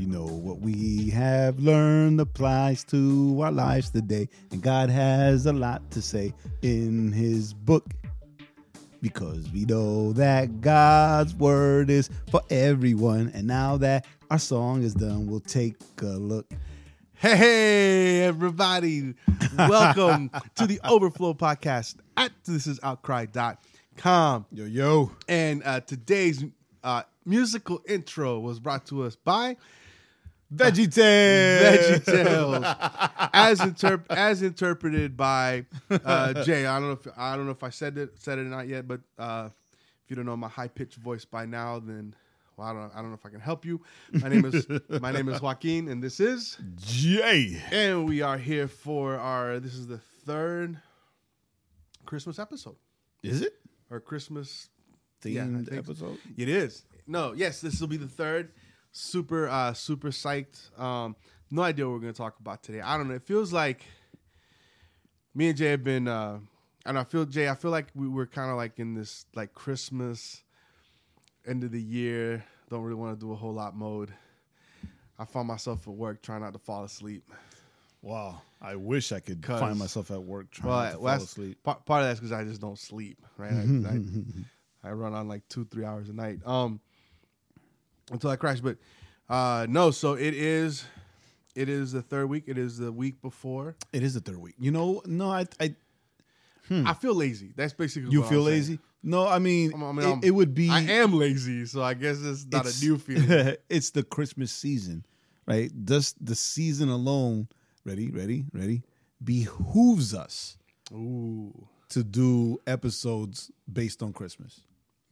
You know what we have learned applies to our lives today, and God has a lot to say in His book. Because we know that God's word is for everyone. And now that our song is done, we'll take a look. Hey, everybody. Welcome to the Overflow Podcast at this is outcry.com. Yo, yo. And uh, today's uh, musical intro was brought to us by Veggie Tales. VeggieTales, as interp- as interpreted by uh, Jae. I don't know if I don't know if I said it said it or not yet, but uh, if you don't know my high pitched voice by now, then well, I don't I don't know if I can help you. My name is my name is Joaquin, and this is Jae. and we are here for our this is the third Christmas episode Is it? or Christmas Themed Yeah, I think so. episode? It is. No, yes, this will be the third. Super, uh, super psyched. Um, no idea what we're gonna talk about today. I don't know. It feels like me and Jae have been. Uh, and I feel Jae. I feel like we were kind of like in this like Christmas, end of the year. Don't really want to do a whole lot mode. I found myself at work trying not to fall asleep. Wow. I wish I could find myself at work trying Well, not to fall asleep. Part, part of that's because I just don't sleep. Right. I, I, I run on like two, three hours a night. Um, until I crash. But uh, no. So it is. It is the third week. It is the week before. It is the third week. You know, no, I, I I feel lazy. That's basically Hmm. you what feel I'm saying. lazy. No, I mean, I'm- mean, it, it would be. I am lazy, so I guess it's not it's- a new feeling. it's the Christmas season, right? Just the season alone. Ready, ready, ready. Behooves us Ooh, to do episodes based on Christmas,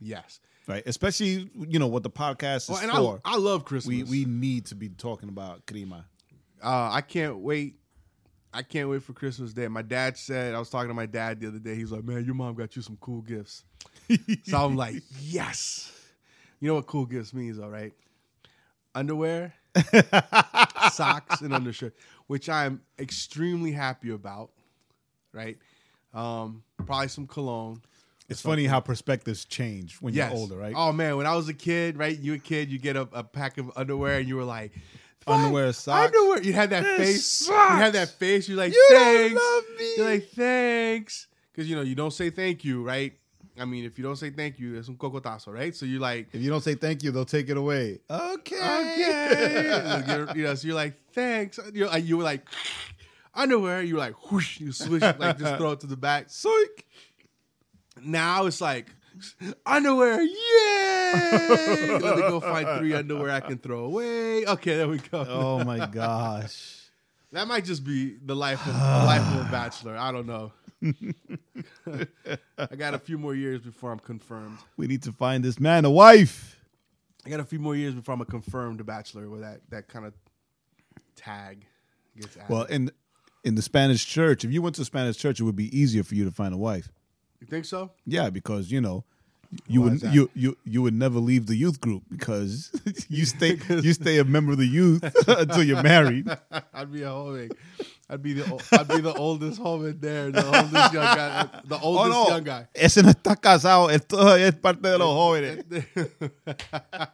yes. Right? Especially you know what the podcast is Well, and for. I, I love Christmas. we we need to be talking about Krima. uh, I can't wait. I can't wait for Christmas Day. My dad said I was talking to my dad the other day. He's like, "Man, your mom got you some cool gifts." so I'm like, "Yes." You know what cool gifts means, all right? Underwear, socks, and undershirt, which I'm extremely happy about. Right? Um, probably some cologne. It's funny how perspectives change when Yes. you're older, right? Oh man, when I was a kid, right? You a kid, you get a, a pack of underwear, and you were like, Underwear, "What? socks? underwear." You had that This face. sucks. You had that face. You're like, You thanks. love me. You're like, thanks, because you know you don't say thank you, right? I mean, if you don't say thank you, it's un cocotazo, right? So you're like, If you don't say thank you, they'll take it away. Okay. okay, you're- you know, so you're like, thanks. You're like, you were like, underwear. You were like, whoosh, you swish, like just throw it to the back. Soik. Now it's like underwear, yay! Let me go find three underwear I can throw away. Okay, there we go. Oh my gosh. That might just be the life of the life of a bachelor. I don't know. I got a few more years before I'm confirmed. We need to find this man a wife. I got a few more years before I'm a confirmed bachelor, where that that kind of tag gets added. Well, in in the Spanish church, if you went to the Spanish church, it would be easier for you to find a wife. You think so? Yeah, because you know, you Why would you you you would never leave the youth group because you stay you stay a member of the youth until you're married. I'd be a homie. I'd be the I'd be the oldest homie there, the oldest young guy, the Oh oldest no, young guy. ese no está casado, esto es parte de los jóvenes.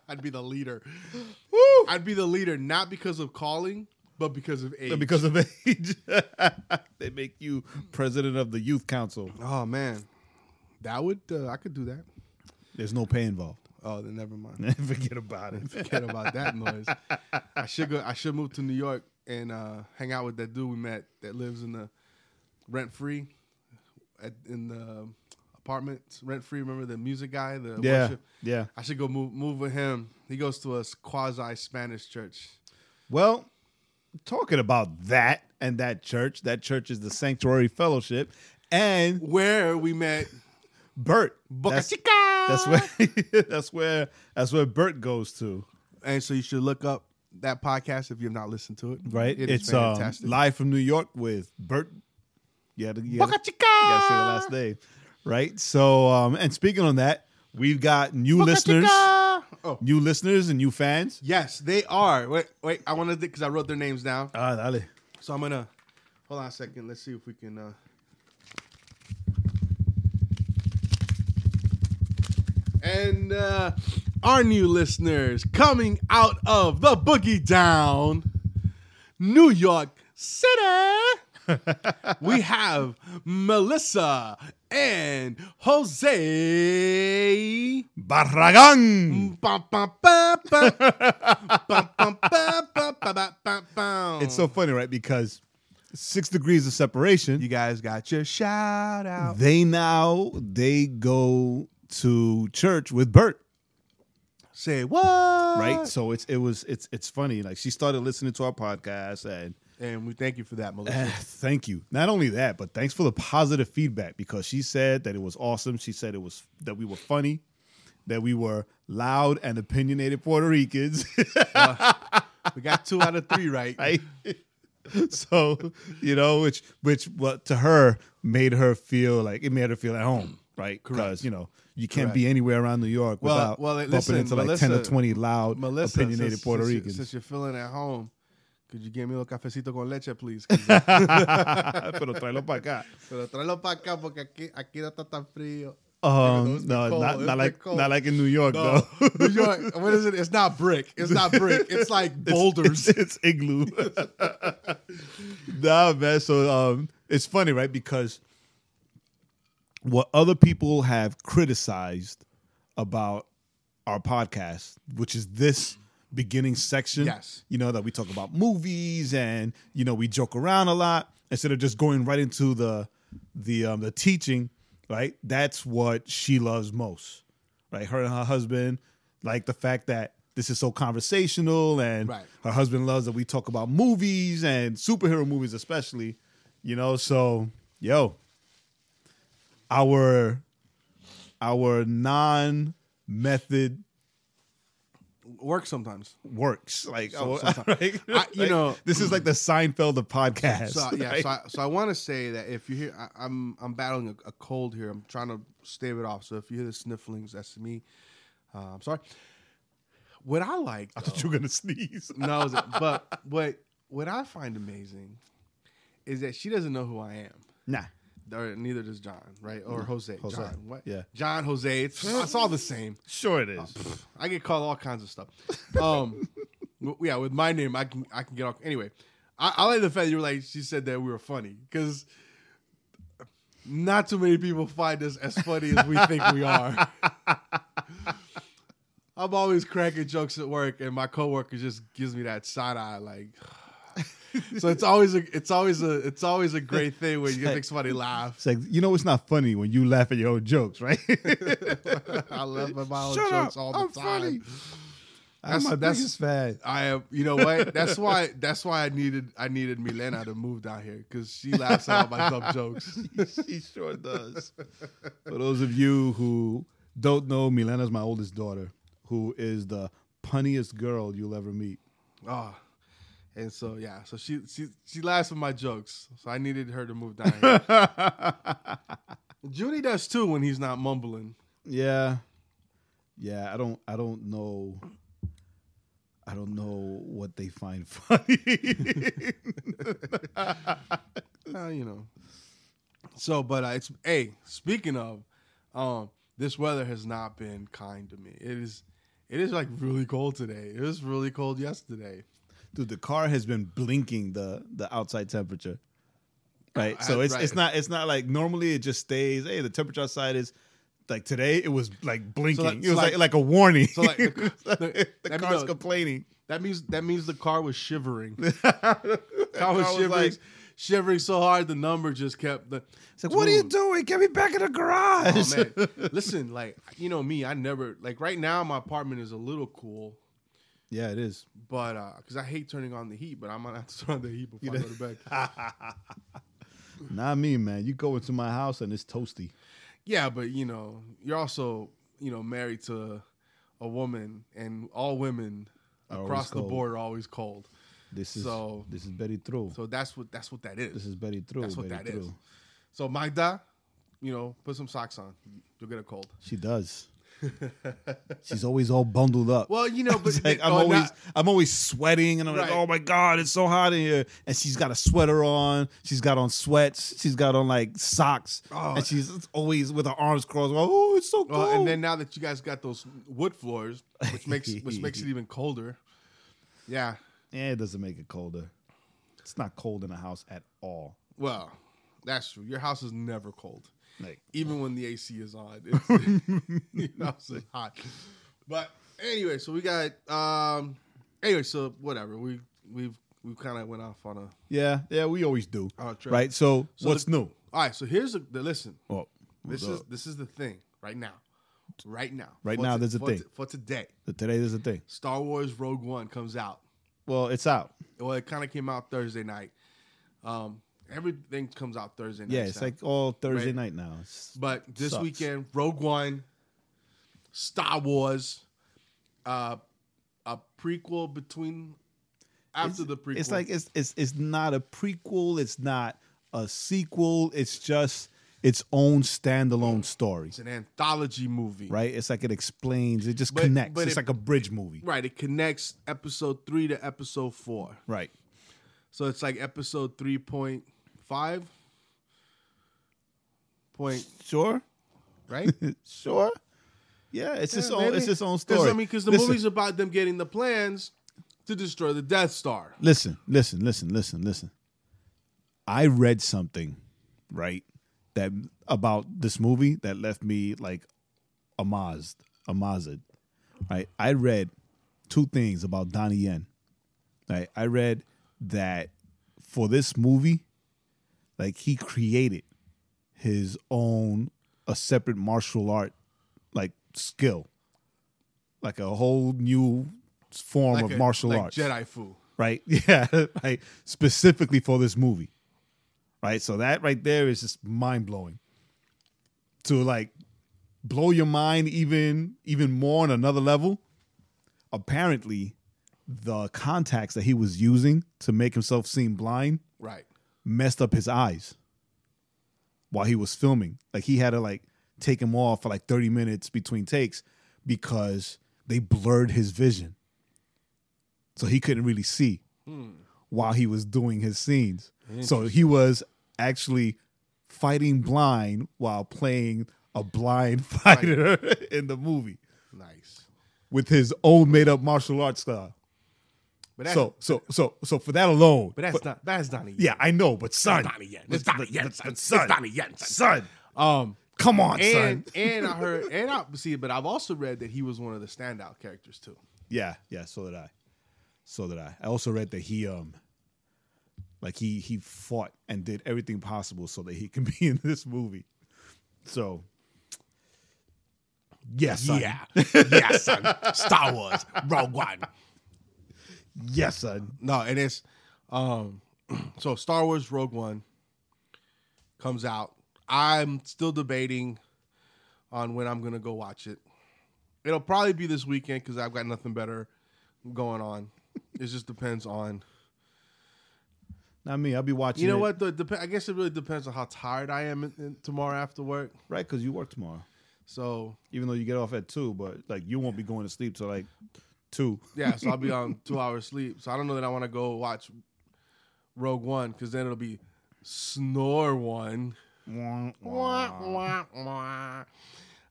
I'd be the leader. I'd be the leader not because of calling, but because of age. Because of age, they make you president of the youth council. oh man, that would uh, I could do that. There's no pay involved. Oh, then never mind. Forget about it. Forget about that noise. I should go. I should move to New York and uh, hang out with that dude we met that lives in the rent free, at, in the apartments rent free. Remember the music guy? The Yeah, worship? yeah. I should go move move with him. He goes to a quasi Spanish church. Well, talking about that and that church, that church is the Sanctuary Fellowship, and where we met Bert. Boca That's, Chica. that's where that's where that's where Bert goes to. and so you should look up that podcast if you have not listened to it. right? It is it's um, fantastic. live from New York with Bert. Yeah, you, gotta- Boca you gotta say the last name, right? So, um, and speaking on that, we've got new Boca listeners, Chica. Oh, new listeners, and new fans. yes, they are. Wait, wait. I want to because I wrote their names down. Ah, dale. So I'm gonna hold on a second. Let's see if we can. uh And uh our new listeners coming out of the Boogie Down, New York City. we have Melissa and Jose. Barragan. It's so funny, right? Because six degrees of separation. You guys got your shout out. they now they go to church with Bert, Say what? right? So it's it was it's it's funny. Like she started listening to our podcast, and And we thank you for that, Melissa. eh, thank you. Not only that, but thanks for the positive feedback because she said that it was awesome. She said it was that we were funny, that we were loud and opinionated Puerto Ricans. we got two out of three right. right? so you know, which which what to her made her feel like it made her feel at home, right? Because you know you can't Correct. be anywhere around New York Well, without well, bumping listen, into like ten or twenty loud, Melissa, opinionated since, Puerto since Ricans. since you're feeling at home, could you give me a cafecito con leche, please? Pero tráelo para acá. Pero tráelo para acá porque aquí, aquí no está tan frío. Um, it's no, cold, not, not like cold. not like in New York No, though. New York. What is it? It's not brick. It's not brick. It's like It's- boulders. It's, it's igloo. nah, man. So um, it's funny, right? Because what other people have criticized about our podcast, which is this beginning section, Yes. you know, that we talk about movies and you know we joke around a lot instead of just going right into the the um, the teaching, right? That's what she loves most, right? Her and her husband like the fact that this is so conversational, and Right. her husband loves that we talk about movies and superhero movies, especially. You know, so yo, our our non method Work sometimes. works like So- right? I- you Like, know- this is like the Seinfeld of podcasts. So yeah, right? so I, so I want to say that if you hear, I, I'm I'm battling a, a cold here. I'm trying to stave it off. So if you hear the snifflings, that's me. Uh, I'm sorry. What I like, I thought you were gonna sneeze. no, but what what I find amazing is that she doesn't know who I am. Nah, Or neither does John, right? Or Jose. Jose, John. What? yeah. John, Jose. It's, it's all the same. sure it is. I get called all kinds of stuff. Um, w- yeah, with my name, I can I can get all. Anyway, I, I like the fact you were like she said that we were funny because not too many people find us as funny as we think we are. I'm always cracking jokes at work, and my coworker just gives me that side eye, like. so it's always a it's always a it's always a great thing when you make somebody laugh. It's like you know, it's not funny when you laugh at your own jokes, right? I laugh at my own Shut jokes up, all the I'm time. funny. I'm That's- my that's- biggest fan. I am. You know what? That's why. That's why I needed. I needed Milena to move down here because she laughs at all my dumb jokes. She sure does. For those of you who don't know, Milena's my oldest daughter, who is the punniest girl you'll ever meet. Oh, and so yeah. So she she she laughs at my jokes. So I needed her to move down here. Judy does too when he's not mumbling. Yeah, yeah. I don't. I don't know. I don't know what they find funny. Uh, you know. So, but uh, it's hey. Speaking of, um, this weather has not been kind to me. It is. It is like really cold today. It was really cold yesterday. Dude, the car has been blinking the the outside temperature. Right. So it's right. it's not it's not like normally it just stays. Hey, the temperature outside is like today it was like blinking. like- it so was like, like- like a warning. so like the- the, the- the let me car's know. complaining. That means that means the car was shivering. Car was car shivering, like- shivering so hard the number just kept the. It's like, what are you doing? Get me back in the oh, garage. Oh man, listen, like you know me, I never like right now my apartment is a little cool, yeah, it is. but uh because I hate turning on the heat, but I'm gonna have to turn on the heat before I go to bed. Not me, man. You go into my house and it's toasty. Yeah, but you know you're also you know married to a woman, and all women Always across the cold. board are always cold. This is So- this is very True. So that's what that's what that is. this is very True. That's what Betty that is. True. So Magda, you know, put some socks on. You'll get a cold. She does. She's always all bundled up. Well, you know, but like oh, I'm not- always I'm always sweating and I'm like, oh my god, it's so hot in here. And she's got a sweater on. She's got on sweats. She's got on like socks. Oh. And she's always with her arms crossed. Oh, it's so cold. well, and then now that you guys got those wood floors, which makes which makes it even colder. Yeah. yeah, it doesn't make it colder. It's not cold in the house at all. Well, that's true. Your house is never cold. Like even when the AC is on. It's, you know, it's hot. But anyway, so we got um anyway, so whatever. We we've we kind of went off on a yeah, yeah, we always do. Right. So, So what's the- new? All right, so here's the, the listen. Well, This is up? this is the thing right now. Right now. Right now, to- there's a for thing. to- for today. today is the thing. Star Wars Rogue One comes out. Well, it's out. Well, it kind of came out Thursday night. Um, everything comes out Thursday night. Yeah, it's like all Thursday Right. night now. It's- But this Sucks. weekend, Rogue One, Star Wars, uh, a prequel between after it's, the prequel. It's like it's it's it's not a prequel. It's not a sequel. It's just its own standalone story. it's an anthology movie, Right? It's like it explains. It just But- connects. but it's it- like a bridge movie. Right. It connects episode three to episode four, Right. so it's like episode three point five. Point Sure. right? Sure. Yeah. It's its Yeah, own. maybe. It's its own story. I mean, because the Listen, movie's about them getting the plans to destroy the Death Star. Listen. Listen. Listen. Listen. Listen. I read something, right, that about this movie that left me like amazed, amazed. Right. I read two things about Donnie Yen. Right. I read that for this movie, like he created his own a separate martial art like skill, like a whole new form Like of a- martial like arts Jedi Fu. right? Yeah, right. Specifically for this movie, right? So that right there is just mind blowing. To like blow your mind even even more on another level. Apparently, the contacts that he was using to make himself seem blind Right. Messed up his eyes while he was filming. Like he had to like take him off for like 30 minutes between takes because they blurred his vision. So he couldn't really see hmm. while he was doing his scenes. So he was actually fighting blind while playing a blind fighter in the movie Nice. with his own made up martial arts style. But that's, So so so so for that alone, but that's not that's Donnie. Yen. yeah, I know, but son, That's Donnie Yen. but- It's Donnie but- Yen, but- son. but Donnie Yen, son. son, Um, come on, and son. and I heard and I see, but I've also read that he was one of the standout characters too. Yeah, yeah. So did I. So did I. I also read that he um, like he he fought and did everything possible so that he can be in this movie. So, yes, son. yeah, yes, son. Star Wars, Rogue One. Yes, son. No, and it's um, so Star Wars Rogue One comes out. I'm still debating on when I'm gonna go watch it. It'll probably be this weekend because I've got nothing better going on. it just depends on. Not me. I'll be watching. You know it, what? The, dep- I guess it really depends on how tired I am in, in, tomorrow after work. Right, because you work tomorrow. So Even though you get off at two, but like you won't be going to sleep till like two. yeah, so I'll be on two hours sleep. So I don't know that I want to go watch Rogue One because then it'll be Snore One.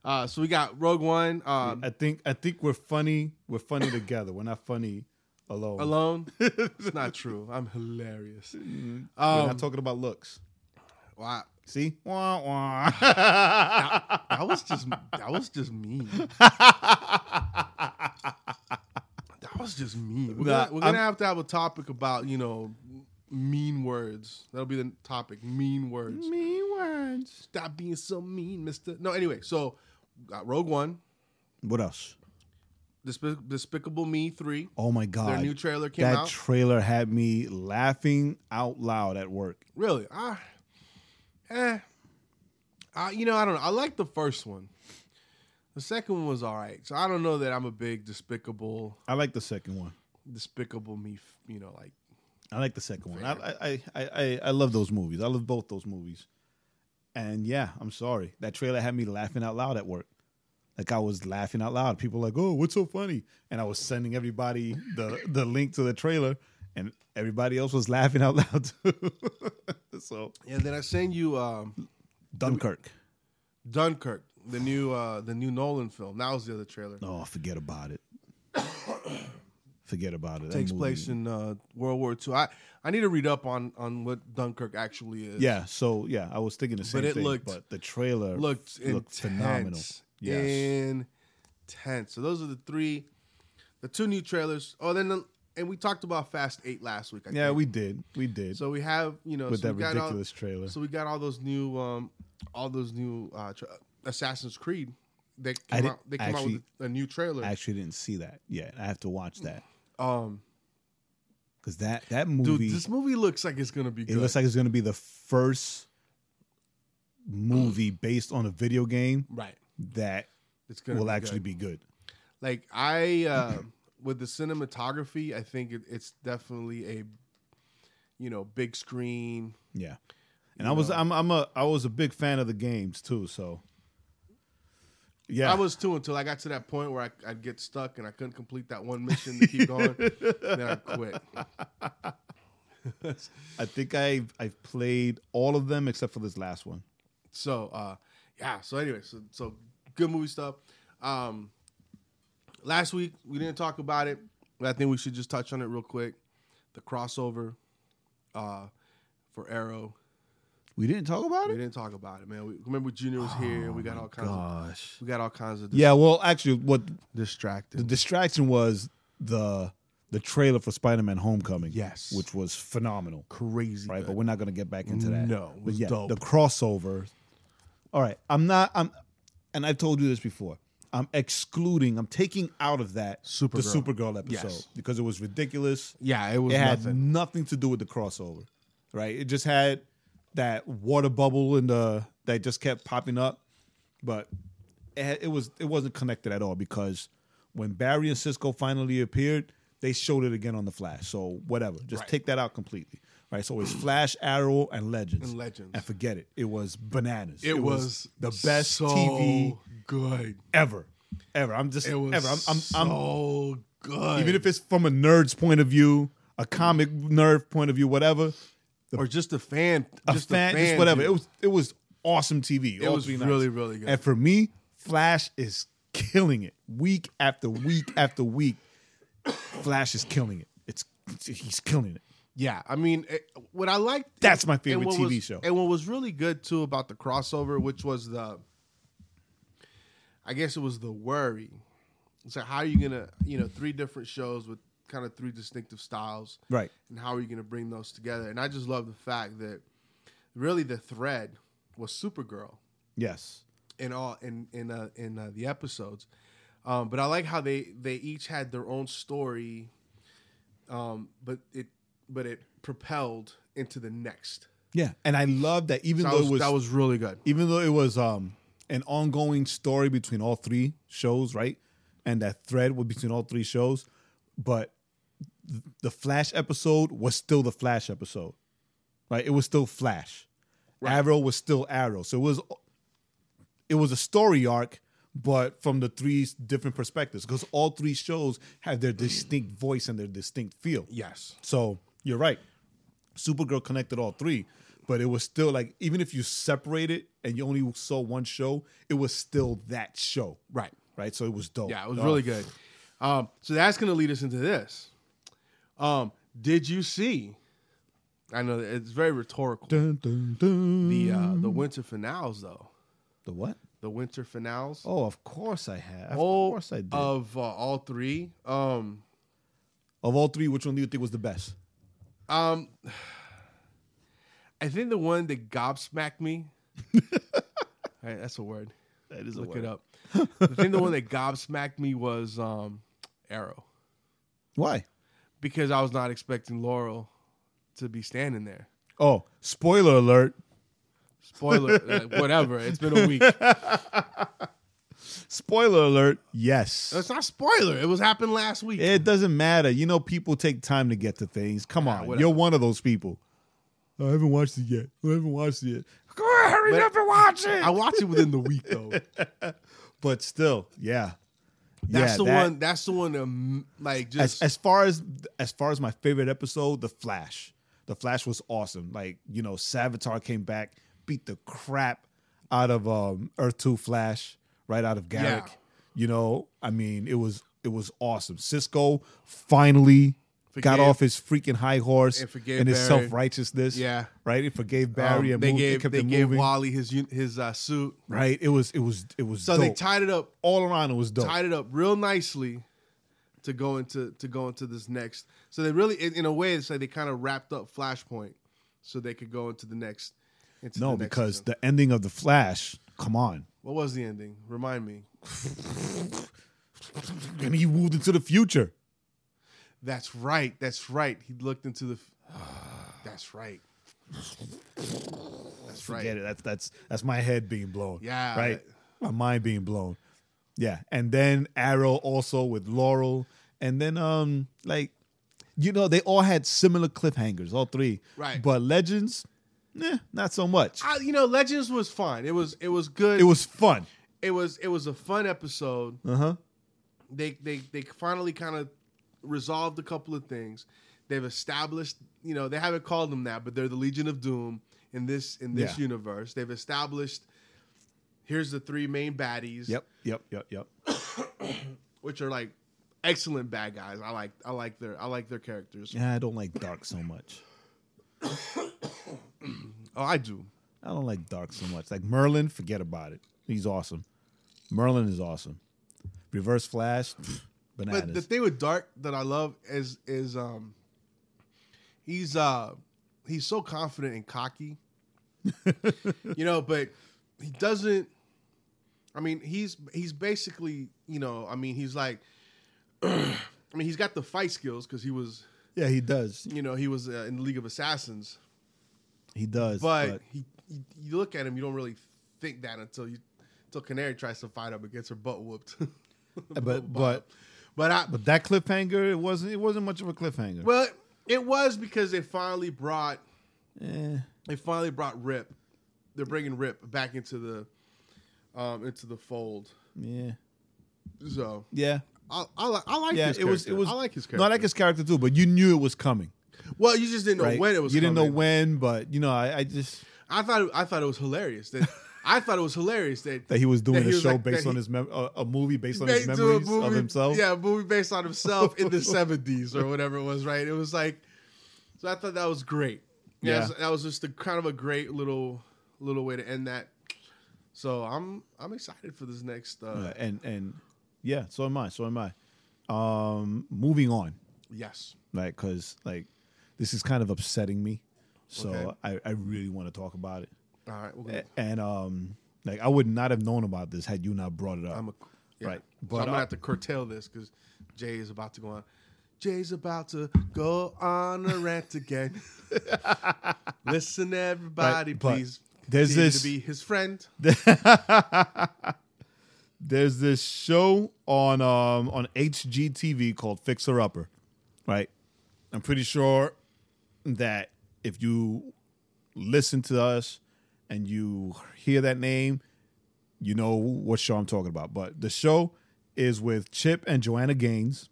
Uh, so we got Rogue One um, I think I think we're funny. We're funny together. We're not funny alone. alone. it's not true. I'm hilarious. We're Um, not talking about looks. wow, See? Wah, wah. that was just that was just mean. that was just mean. We're, Nah, gonna, we're gonna have to have a topic about you know mean words. That'll be the topic. Mean words. Mean words. Stop being so mean, Mister. No, anyway. So got Rogue One, What else? Despic- Despicable Me three. Oh my god. Their new trailer came that out. trailer had me laughing out loud at work. Really? Ah, eh. Uh, you know, I don't know. I like the first one. The second one was all right. So I don't know that I'm a big Despicable. I like the second one. Despicable Me, you know, like I like the second one. I, I, I, I, I love those movies. I love both those movies. And yeah, I'm sorry. That trailer had me laughing out loud at work. Like I was laughing out loud. People were like, "Oh, what's so funny?" And I was sending everybody the the link to the trailer, and everybody else was laughing out loud too. so yeah, then I send you um, Dunkirk. Dunkirk, the new uh, the new Nolan film. That was the other trailer. Oh, forget about it. forget about it. That takes movie- place in uh, World War II. I, I need to read up on on what Dunkirk actually is. Yeah. So yeah, I was thinking the same but it thing. looked- but the trailer looked looked phenomenal. Yes. Intense. So those are the three, the two new trailers. Oh, then the, and we talked about Fast Eight last week. I yeah, think. we did. We did. So we have you know with so that we got all- ridiculous trailer. So we got all those new, um, all those new uh, tra- Assassin's Creed. They came out. They came actually- out with a new trailer. I actually didn't see that yet. I have to watch that um, because that that dude, movie this movie looks like it's gonna be. it Good. looks like it's going to be the first movie based on a video game right. that It's gonna will be actually good. be good. like I uh, with the cinematography. I think it, it's definitely a you know big screen. Yeah, and I was know. I'm I'm a I was a big fan of the games too. So yeah, I was too until I got to that point where I, I'd get stuck and I couldn't complete that one mission to keep going. then I quit. I think I've I've played all of them except for this last one. So uh yeah, so anyway, so so good movie stuff. Um last week we didn't talk about it, but I think we should just touch on it real quick. The crossover uh for Arrow. We didn't talk about it? We it. didn't talk about it, man. We remember Junior was here and we got oh all kinds of Gosh. we got all kinds of dis- Yeah, well, actually, what distracted. the distraction was the the trailer for Spider-Man: Homecoming. Yes. which was phenomenal. crazy. right? good. But we're not going to get back into that. No, it but was yeah, dope. the crossover. All right, I'm not. I'm, and I've told you this before. I'm excluding. I'm taking out of that the Supergirl. Supergirl episode Yes. because it was ridiculous. yeah, it was it had nothing. nothing to do with the crossover, right? It just had that water bubble in the uh, that just kept popping up, but it, it was it wasn't connected at all because when Barry and Cisco finally appeared, they showed it again on the Flash. So whatever, just Right. take that out completely, right? So it's Flash, Arrow, and Legends, And Legends. and forget it. It was bananas. It, was, the best so TV good. ever, ever. I'm just It was ever. I'm, I'm, I'm so good. even if it's from a nerd's point of view, a comic nerd point of view, whatever. Or just a fan, a just fan, a fan just whatever. view. It was it was awesome TV. It was really, really good. And for me, Flash is killing it week after week after week. Flash is killing it. It's he's killing it. Yeah, I mean, it, what I like That's my favorite TV was- show. And what was really good too about the crossover, which was the, I guess it was the worry. So how are you gonna, you know, three different shows with kind of three distinctive styles, Right. and how are you gonna bring those together? And I just love the fact that really the thread was Supergirl Yes. in all in in uh, in uh, the episodes. Um, but I like how they they each had their own story, um, but it but it propelled into the next. Yeah. And I love that even So though was, it was, that was really good. even though it was um an ongoing story between all three shows, right? And that thread was between all three shows, but the Flash episode was still the Flash episode, right? It was still Flash. Arrow was still Arrow, so it was it was a story arc, but from the three different perspectives, because all three shows have their distinct voice and their distinct feel. Yes. So you're right. Supergirl connected all three, but it was still like even if you separate it and you only saw one show, it was still that show. Right. Right. So it was dope. Yeah, it was Oh, really good. Um, so that's going to lead us into this. Um, did you see? I know it's very rhetorical. Dun, dun, dun. The uh, the winter finales, though. the what? The winter finales. Oh, of course I have. Of all course I did. of uh, all three. Um, of all three, which one do you think was the best? Um, I think the one that gobsmacked me. Right, that's a word. That is a Look word. it up. I think the one that gobsmacked me was um, Arrow Why? because I was not expecting Laurel to be standing there. Oh, spoiler alert. Spoiler, whatever. It's been a week. Spoiler alert, yes. It's not spoiler. It was happened last week. It doesn't matter. You know, people take time to get to things. Come on. whatever. You're one of those people. I haven't watched it yet. I haven't watched it yet. Go ahead, hurry But- up and watch it. I watched it within the week though. but still, yeah. That's Yeah, the that- one. That's the one. Mm, like As, just as far as as far as my favorite episode, The Flash. The Flash was awesome. Like, you know, Savitar came back, beat the crap out of um Earth 2 Flash, right out of Garrick. Yeah. You know, I mean, it was it was awesome. Cisco finally got off his freaking high horse and and his self righteousness. Yeah. right. It forgave Barry um, and they moved, gave they gave moving. Wally his his uh, suit. right. It was it was it was So dope. they tied it up all around. It was dope. tied it up real nicely to go into to go into this next. So they really, in, in a way, it's like they kind of wrapped up Flashpoint, so they could go into the next. Into no, the next because season. the ending of the Flash. Come on. what was the ending? Remind me. and he moved into the future. That's right. That's right. He looked into the. f- That's right. That's right. Forget it. That's that's that's my head being blown. Yeah. Right. My mind being blown. Yeah. And then Arrow also with Laurel. And then um like you know, they all had similar cliffhangers, all three. Right. But Legends, eh, not so much. I, you know, Legends was fun. It was it was good. It was fun. it was it was a fun episode. Uh-huh. they they they finally kind of resolved a couple of things. They've established, you know, they haven't called them that, but they're the Legion of Doom in this in this Yeah. universe. They've established here's the three main baddies, Yep, yep, yep, yep. which are like excellent bad guys. I like I like their I like their characters. Yeah, I don't like Dark so much. Oh, I do. I don't like Dark so much. Like Merlin, forget about it. He's awesome. Merlin is awesome. Reverse Flash, bananas. But the thing with Dark that I love is is um he's uh he's so confident and cocky. you know, but he doesn't I mean, he's he's basically, you know, I mean, he's like I mean, he's got the fight skills cuz he was, yeah, he does. you know, he was uh, in the League of Assassins, He does. but, but he, he you look at him, you don't really think that until you until Canary tries to fight him and gets her butt whooped. but but but I but that cliffhanger it wasn't it wasn't much of a cliffhanger. Well, it was because they finally brought Eh, they finally brought Rip. They're bringing Rip back into the um into the fold. yeah, So yeah, I I, I like yeah. his It was it was. I like his character. No, I like his character too. But you knew it was coming. well, you just didn't know Right? when it was. You didn't know when, but you know, I, I just I thought I thought it was hilarious that I thought it was hilarious that that he was doing a was show like- based on he- his mem- uh, a movie based on his a memories of himself. Yeah, a movie based on himself in the seventies or whatever it was. Right? It was like so. I thought that was great. Yeah, Yeah. that was just a kind of a great little little way to end that. So I'm I'm excited for this next. Uh, Uh, and and yeah, so am I. So am I. Um, moving on, Yes. like because like this is kind of upsetting me. So Okay. I, I really want to talk about it. All right. We're gonna, And um, like I would not have known about this had you not brought it up. I'm a, yeah. Right. so But, I'm gonna uh, have to curtail this because Jae is about to go on. Jae's about to go on a rant again. Listen, everybody, but please. there's this- to be his friend. There's this show on um on HGTV called Fixer Upper, right? I'm pretty sure that if you listen to us and you hear that name, you know what show I'm talking about. But the show is with Chip and Joanna Gaines,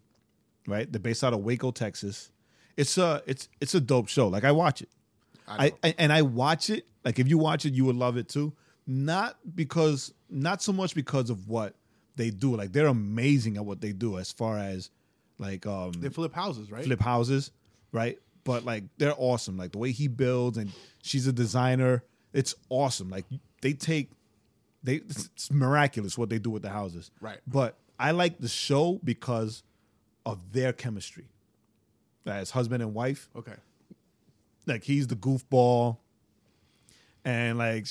right? They're based out of Waco, Texas. It's a it's it's a dope show. Like I watch it. I I, and I watch it. Like if you watch it, you would love it too. Not because, not so much because of what they do. Like they're amazing at what they do as far as like um They flip houses, right? flip houses, right? But like they're awesome. Like the way he builds and she's a designer, it's awesome. Like they take they it's miraculous what they do with the houses. Right. But I like the show because of their chemistry. As husband and wife Okay. like he's the goofball and like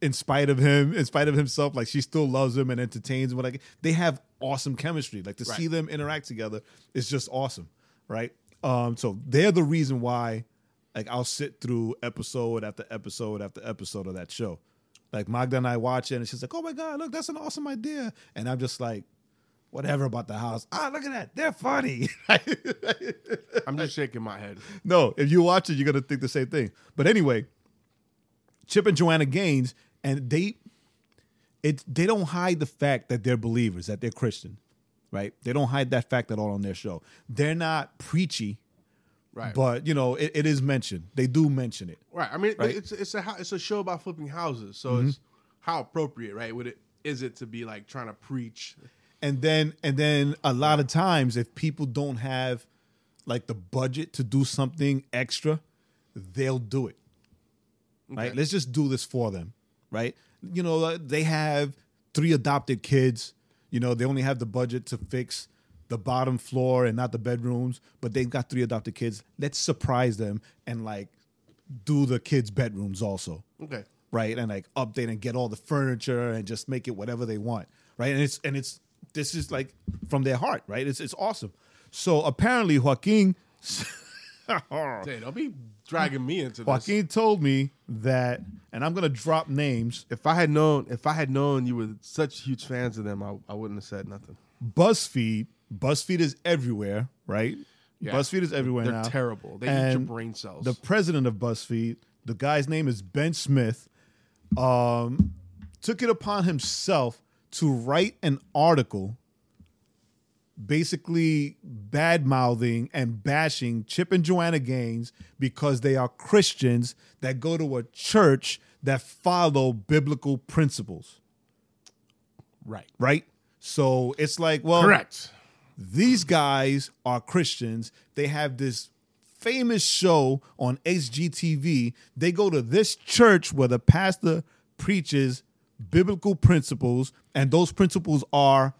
in spite of him in spite of himself like she still loves him and entertains him like they have awesome chemistry like to see them interact together is just awesome right um so they're the reason why like i'll sit through episode after episode after episode of that show Like Magda and I watch it, and she's like, "Oh my god, look, that's an awesome idea," and I'm just like, "Whatever about the house. Ah, look at that, they're funny." I'm just shaking my head. no, if you watch it, you're gonna think the same thing. But anyway, Chip and Joanna Gaines, and they, it they don't hide the fact that they're believers, that they're Christian, right? They don't hide that fact at all on their show. They're not preachy, Right. but you know it, it is mentioned. They do mention it. Right. I mean, Right? it's it's a it's a show about flipping houses, so mm-hmm. it's how appropriate, right? Would it is it to be like trying to preach? and then and then a lot of times if people don't have like the budget to do something extra they'll do it right let's just do this for them right you know they have three adopted kids you know they only have the budget to fix the bottom floor and not the bedrooms but they've got three adopted kids let's surprise them and like do the kids bedrooms also Okay. right? And like update and get all the furniture and just make it whatever they want, right? And it's and it's this is like from their heart, right? It's it's awesome. So apparently Joaquin Hey, don't be dragging me into this. Joaquin told me that, and I'm gonna drop names. If I had known, if I had known you were such huge fans of them, I, I wouldn't have said nothing. BuzzFeed, BuzzFeed is everywhere, right? Yeah. BuzzFeed is everywhere They're now. terrible. They eat your brain cells. The president of BuzzFeed, the guy's name is Ben Smith, um, took it upon himself to write an article basically bad mouthing and bashing Chip and Joanna Gaines because they are Christians that go to a church that follow biblical principles. right. Right? So it's like, well, Correct. These guys are Christians. They have this famous show on HGTV. They go to this church where the pastor preaches biblical principles, and those principles are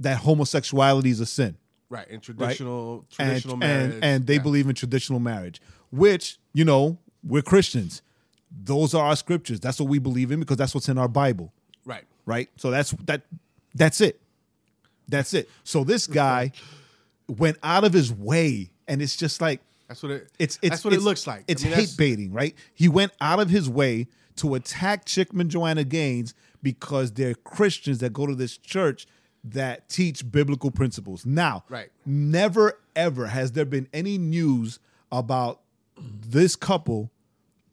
that homosexuality is a sin. Right. And traditional And, traditional and, marriage. and they Yeah. believe in traditional marriage, which, you know, we're Christians. Those are our scriptures. That's what we believe in because that's what's in our Bible Right. right? So that's that that's it. That's it. So this guy went out of his way and it's just like That's what it. it's it's that's what it's- it looks like. It's I mean, hate baiting, right? He went out of his way to attack Chip and Joanna Gaines because they're Christians that go to this church that teach biblical principles. Now, Right. never ever has there been any news about this couple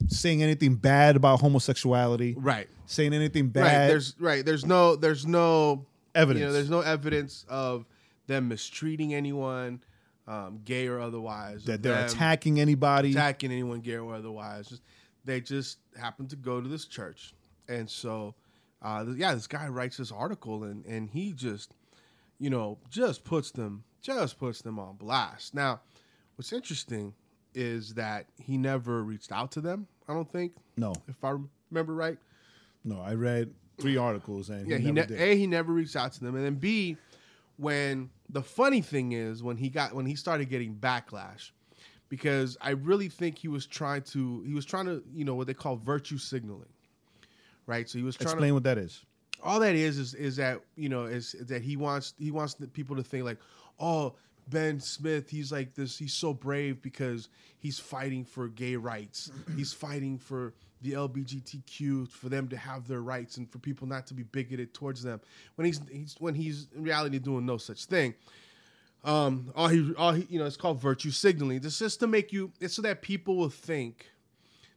saying anything bad about homosexuality, Right. saying anything Right. bad. There's right. There's no. There's no Evidence. You know, there's no evidence of them mistreating anyone, um, gay or otherwise. that they're attacking anybody. attacking anyone, gay or otherwise. Just, they just happen to go to this church, and so, uh, yeah, this guy writes this article, and and he just, you know, just puts them, just puts them on blast. Now, what's interesting is that he never reached out to them. I don't think, no, if I remember right. no, I read three articles and Yeah, he, he, never ne- a he never reached out to them, and then b when the funny thing is when he got when he started getting backlash because I really think he was trying to he was trying to you know what they call virtue signaling, right? So he was trying to Explain what that is. all that is is is that you know is, is that he wants he wants the people to think like oh ben smith he's like this he's so brave because he's fighting for gay rights he's fighting for the lbgtq for them to have their rights and for people not to be bigoted towards them. When he's, he's when he's in reality doing no such thing. Um all he all he you know it's called virtue signaling. This just to make you it's so that people will think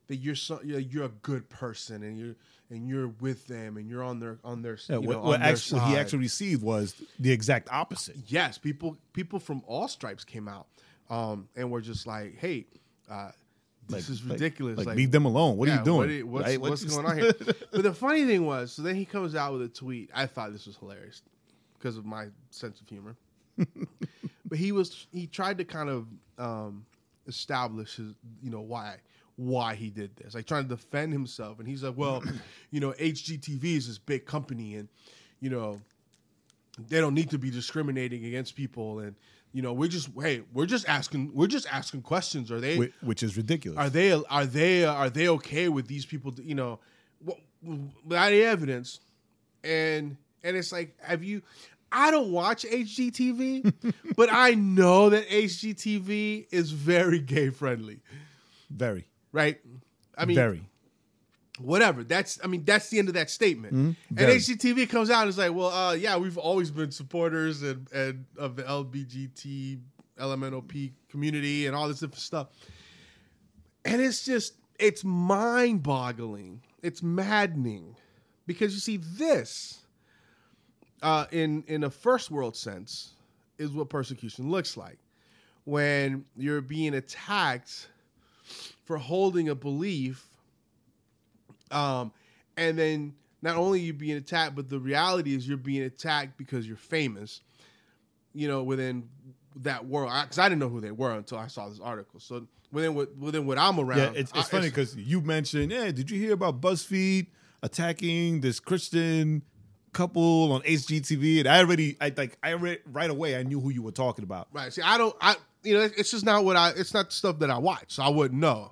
that you're so, you're, you're a good person and you're and you're with them and you're on their on their Yeah, you what, know, what their actually, what he actually received was the exact opposite. yes people people from all stripes came out um and were just like hey uh this is ridiculous Like, like, leave them alone. What are you doing? what what's, Right? What's going on here but the funny thing was so then he comes out with a tweet i thought this was hilarious because of my sense of humor but he was he tried to kind of um establish his you know why why he did this like trying to defend himself and he's like well you know hgtv is this big company and you know they don't need to be discriminating against people and you know we're just hey we're just asking we're just asking questions. Are they Whi- which is ridiculous. are they are they are they okay with these people you know without any evidence? And and it's like have you i don't watch hgtv but i know that hgtv is very gay friendly. Very, right? I mean very. Whatever. That's I mean that's the end of that statement. And Very. HGTV comes out and is like, well, uh, yeah, we've always been supporters and, and of the LBGT LMNOP community and all this different stuff. And it's just it's mind boggling. It's maddening because you see this uh, in in a first world sense is what persecution looks like when you're being attacked for holding a belief um, and then not only you being attacked, but the reality is you're being attacked because you're famous. You know, within that world, because I, didn't know who they were until I saw this article. So within what within what I'm around, Yeah, it's, it's I- funny because you mentioned, yeah, did you hear about BuzzFeed attacking this Christian couple on HGTV? And I already, I like, I read right away, I knew who you were talking about. Right. See, I don't. I you know, it's just not what I. It's not stuff that I watch, so I wouldn't know.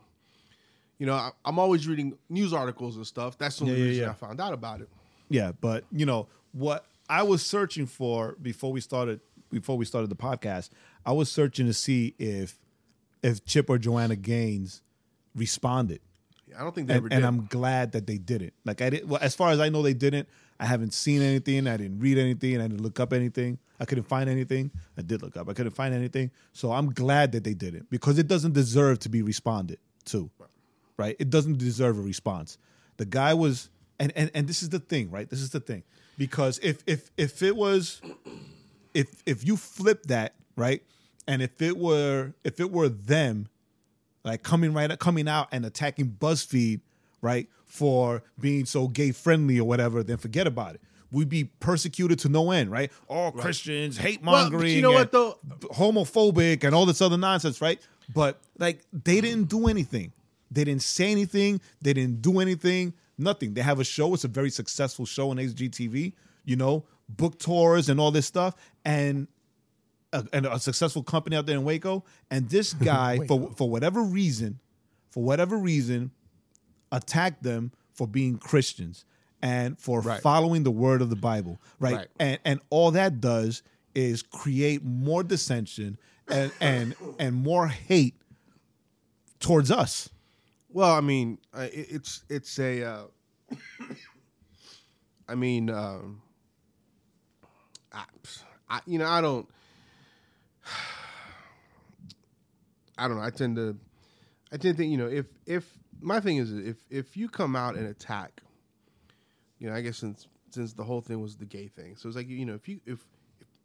You know, I, I'm always reading news articles and stuff. That's the only Yeah, yeah, reason yeah. I found out about it. Yeah, but you know what I was searching for before we started before we started the podcast, I was searching to see if if Chip or Joanna Gaines responded. I don't think they and, and. I'm glad that they didn't. Like I did, well, as far as I know, they didn't. I haven't seen anything. I didn't read anything. I didn't look up anything. I couldn't find anything. I did look up. I couldn't find anything. So I'm glad that they didn't because it doesn't deserve to be responded to. Right? It doesn't deserve a response. The guy was, and and and this is the thing, right? This is the thing because if if if it was, if if you flip that right, and if it were if it were them like coming right coming out and attacking BuzzFeed, right, for being so gay friendly or whatever, then forget about it. We'd be persecuted to no end, right? All Christians, hate Well, mongering, you know what, though? homophobic and all this other nonsense, right? But like they didn't do anything. They didn't say anything. They didn't do anything. Nothing. They have a show. It's a very successful show on HGTV. You know, book tours and all this stuff, and a, and a successful company out there in Waco. And this guy, for for whatever reason, for whatever reason, attacked them for being Christians and for Right. following the word of the Bible, right? Right. And and all that does is create more dissension and and and more hate towards us. Well, I mean, it, it's it's a. Uh, I mean, um, I, I, you know, I don't. I don't know. I tend to, I tend to think, you know, if if my thing is if if you come out and attack, you know, I guess since since the whole thing was the gay thing, so it's like you know, if you if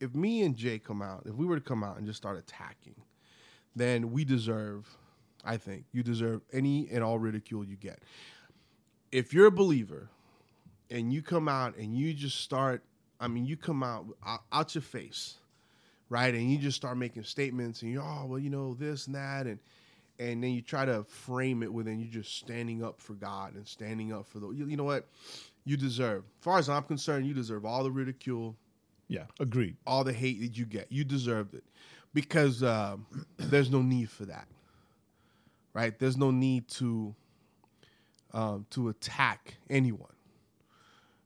if me and Jae come out, if we were to come out and just start attacking, then we deserve, I think, you deserve any and all ridicule you get. If you're a believer and you come out and you just start, I mean, you come out out, your face, right? And you just start making statements and you're, oh, well, you know, this and that. And, and then you try to frame it within you just standing up for God and standing up for the, you, you know what? You deserve, as far as I'm concerned, you deserve all the ridicule, Yeah, agreed. all the hate that you get. You deserved it because um, there's no need for that, right? There's no need to um, to attack anyone.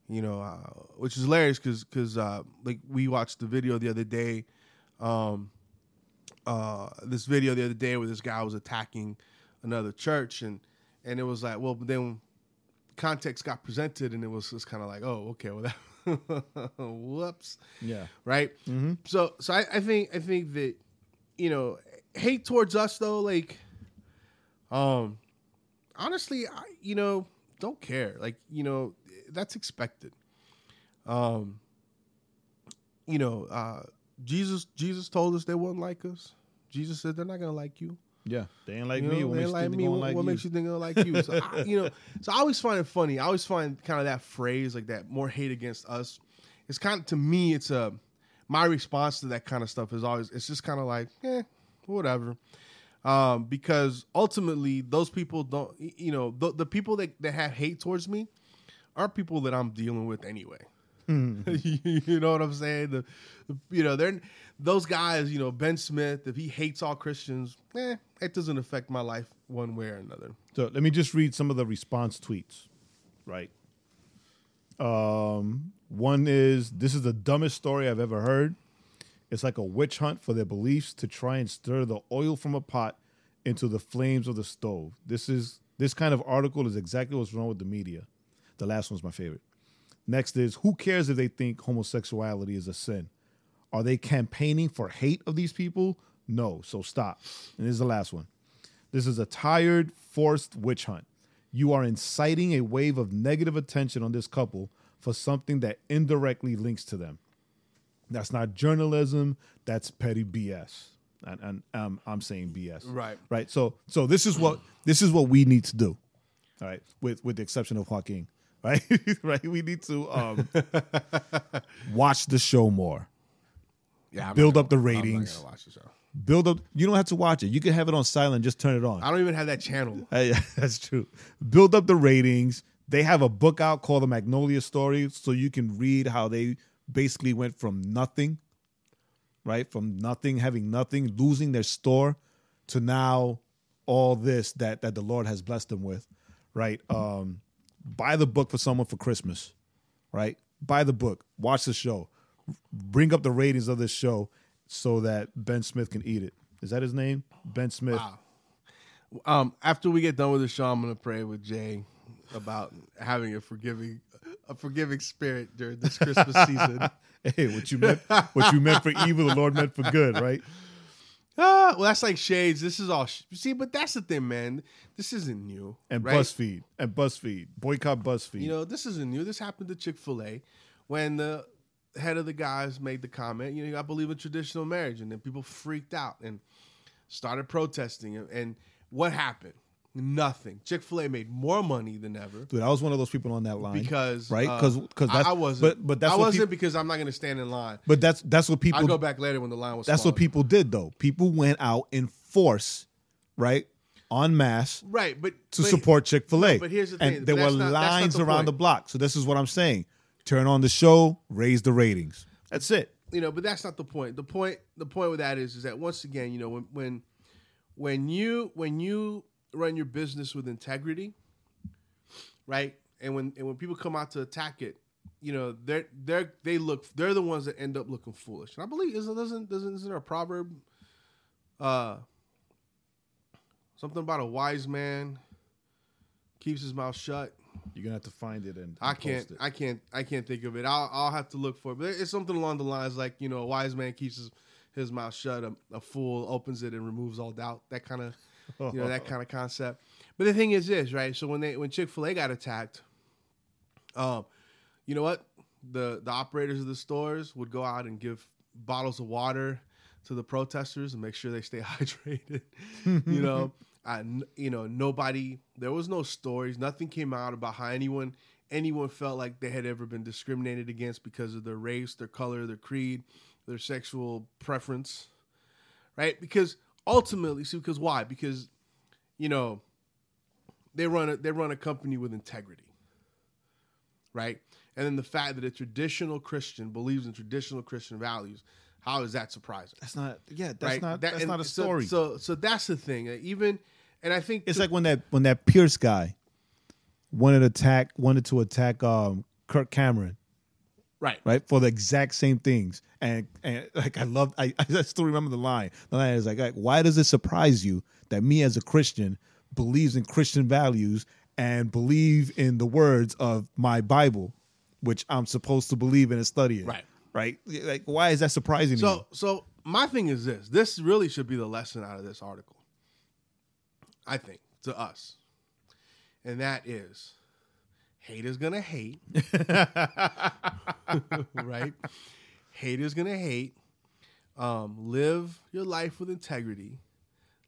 You know, uh, which is hilarious because because uh, like we watched the video the other day, um, uh, this video the other day where this guy was attacking another church and and it was like well but then context got presented and it was just kind of like oh okay well that whoops Yeah. right so so I, I think i think that you know hate towards us though like um honestly I, you know don't care like you know that's expected um you know uh jesus jesus told us they wouldn't like us jesus said they're not gonna like you Yeah. They ain't like you me. What they makes like me. What, like what you? makes you think they're like you? So I, you know, so I always find it funny. I always find kind of that phrase like that more hate against us. It's kind of to me, it's a my response to that kind of stuff is always it's just kind of like, eh, whatever. Um, because ultimately, those people don't, you know, the, the people that, that have hate towards me are people that I'm dealing with anyway. you know what I'm saying? The, the- you know, they're those guys. You know, Ben Smith. If he hates all Christians, eh, it doesn't affect my life one way or another. So let me just read some of the response tweets. Right. Um, one is this is the dumbest story I've ever heard. It's like a witch hunt for their beliefs to try and stir the oil from a pot into the flames of the stove. This is This kind of article is exactly what's wrong with the media. The last one's my favorite. Next is who cares if they think homosexuality is a sin? Are they campaigning for hate of these people? No, so stop. And this is the last one. This is a tired, forced witch hunt. You are inciting a wave of negative attention on this couple for something that indirectly links to them. That's not journalism. That's petty BS. And, and um, I'm saying BS. Right. Right. So so this is what this is what we need to do. All right. With with the exception of Joaquin. Right. right. We need to um, watch the show more. Yeah, I'm Build not up the gonna- I'm not ratings. watch the show. Build up. You don't have to watch it. You can have it on silent. Just turn it on. I don't even have that channel. Hey, that's true. Build up the ratings. They have a book out called The Magnolia Story, so you can read how they basically went from nothing, right? From nothing, having nothing, losing their store, to now all this that that the Lord has blessed them with, right? Um, buy the book for someone for Christmas, right? Buy the book, watch the show, bring up the ratings of this show, so that Ben Smith can eat it. Is that his name? Ben Smith. Wow. Um, after we get done with the show, I'm gonna pray with Jae about having a forgiving, a forgiving spirit during this Christmas season. Hey, what you meant, what you meant for evil, the Lord meant for good, right? Ah, well, that's like shades. This is all. Sh- See, but that's the thing, man. This isn't new. And right? BuzzFeed, and BuzzFeed, boycott BuzzFeed. You know, this isn't new. This happened to Chick Fil A when the head of the guys made the comment. You know, I believe in traditional marriage, and then people freaked out and started protesting. And, and what happened? Nothing. Chick Fil A made more money than ever. dude, I was one of those people on that line because right? uh, 'Cause- 'cause I, I wasn't. but- but that's I wasn't because I'm not going to stand in line. but that's that's what I'll people. go back later when the line was. That's smaller. what people did, though. People went out in force, right, en masse right, but to but- support Chick Fil A. but here's the and thing, there were that's not- that's not lines the around point. the block. So this is what I'm saying: turn on the show, raise the ratings. That's it. you know, but that's not the point. The point the point with that is is that once again, you know, when when when you when you run your business with integrity, right? And when and when people come out to attack it, you know, they're they're they look they're the ones that end up looking foolish. And I believe isn't doesn't doesn't isn't there a proverb uh something about a wise man keeps his mouth shut You're gonna have to find it and, I can't. I can't. I can't think of it. I'll. I'll have to look for it. But it's something along the lines like you know, a wise man keeps his, his mouth shut. A, a fool opens it and removes all doubt. That kind of, you know, that kind of concept. But the thing is this, right? So when they when Chick Fil A got attacked, um, you know what? The the operators of the stores would go out and give bottles of water to the protesters and make sure they stay hydrated. you know, and you know nobody. There was no stories. Nothing came out about how anyone anyone felt like they had ever been discriminated against because of their race, their color, their creed, their sexual preference. Right? Because ultimately, see, because why? Because you know they run a, they run a company with integrity right? And then the fact that a traditional Christian believes in traditional Christian values, how is that surprising? That's not. Yeah, that's right? not. That- that's not a story. So, so, that's the thing. Even, and I think It's to- like when that when that Piers guy wanted to attack wanted to attack um Kirk Cameron, right, right? For the exact same things. And and like I love I, I still remember the line. The line is like, like, why does it surprise you that me as a Christian believes in Christian values and believe in the words of my Bible, which I'm supposed to believe in and study it. Right. Right? Like why is that surprising to you? So, so my thing is this: this really should be the lesson out of this article. I think to us, and that is, haters gonna hate, right? Haters gonna hate. Um, live your life with integrity.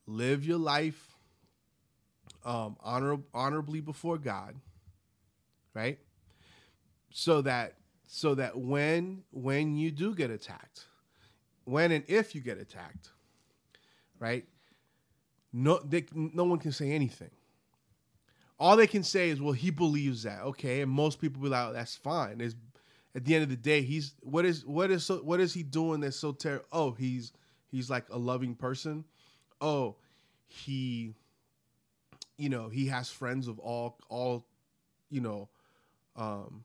Live your life um, honor, honorably before God, right? So that so that when when you do get attacked, when and if you get attacked, right? No, they, no one can say anything. All they can say is, "Well, he believes that." Okay, and most people be like, "That's fine." Is at the end of the day, he's what is what is so what is he doing that's so terrible? Oh, he's he's like a loving person. Oh, he, you know, he has friends of all all, you know, um,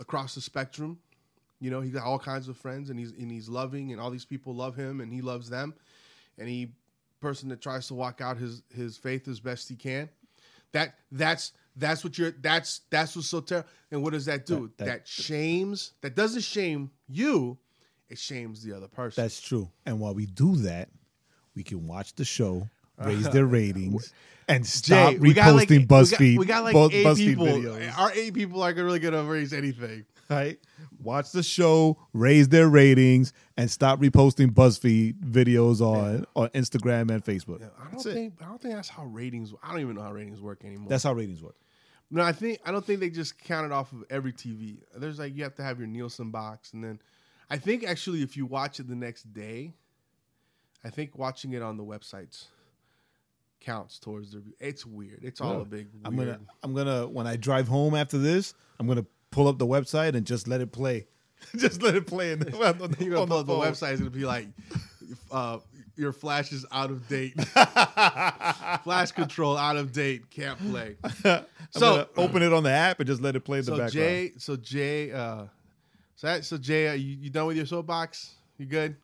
across the spectrum. You know, he got all kinds of friends, and he's and he's loving, and all these people love him, and he loves them, he person that tries to walk out his his faith as best he can. That that's that's what you're that's that's what's so terrible. And what does that do? That- That, that- shames. That doesn't shame you. It shames the other person. That's true. And while we do that, we can watch the show, raise their ratings, and stop Jae, we got like reposting we got- BuzzFeed. We got, like bu- eight BuzzFeed people. videos. Our eight people aren't really gonna raise anything. Right? Watch the show, raise their ratings, and stop reposting BuzzFeed videos on, on Instagram and Facebook. I don't That's it. think I don't think that's how ratings. I don't even know how ratings work anymore. That's how ratings work. No, I think I don't think they just count it off of every TV. There's like you have to have your Nielsen box, and then I think actually if you watch it the next day, I think watching it on the websites counts towards the. It's weird. It's all a big. Weird. I'm gonna I'm gonna when I drive home after this, I'm gonna pull up the website and just let it play. just let it play in the, on the, You're gonna on pull up the website. It's gonna be like, uh, your flash is out of date. flash control out of date. Can't play. So- open it on the app and just let it play in the So background. Jae, so Jae, uh, so that, so Jae, are you, you done with your soapbox? You good?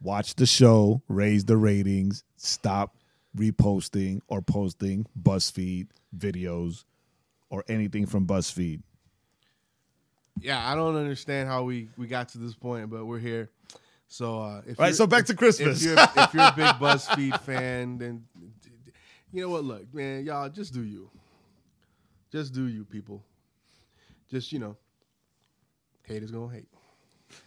Watch the show, raise the ratings, stop reposting or posting BuzzFeed videos or anything from BuzzFeed. Yeah, I don't understand how we we got to this point, but we're here. So, uh, if Right, so back to if Christmas. you're if you're a big BuzzFeed fan, then you know what? Look, man, y'all just do you. Just do you, people. Just you know, haters gonna hate.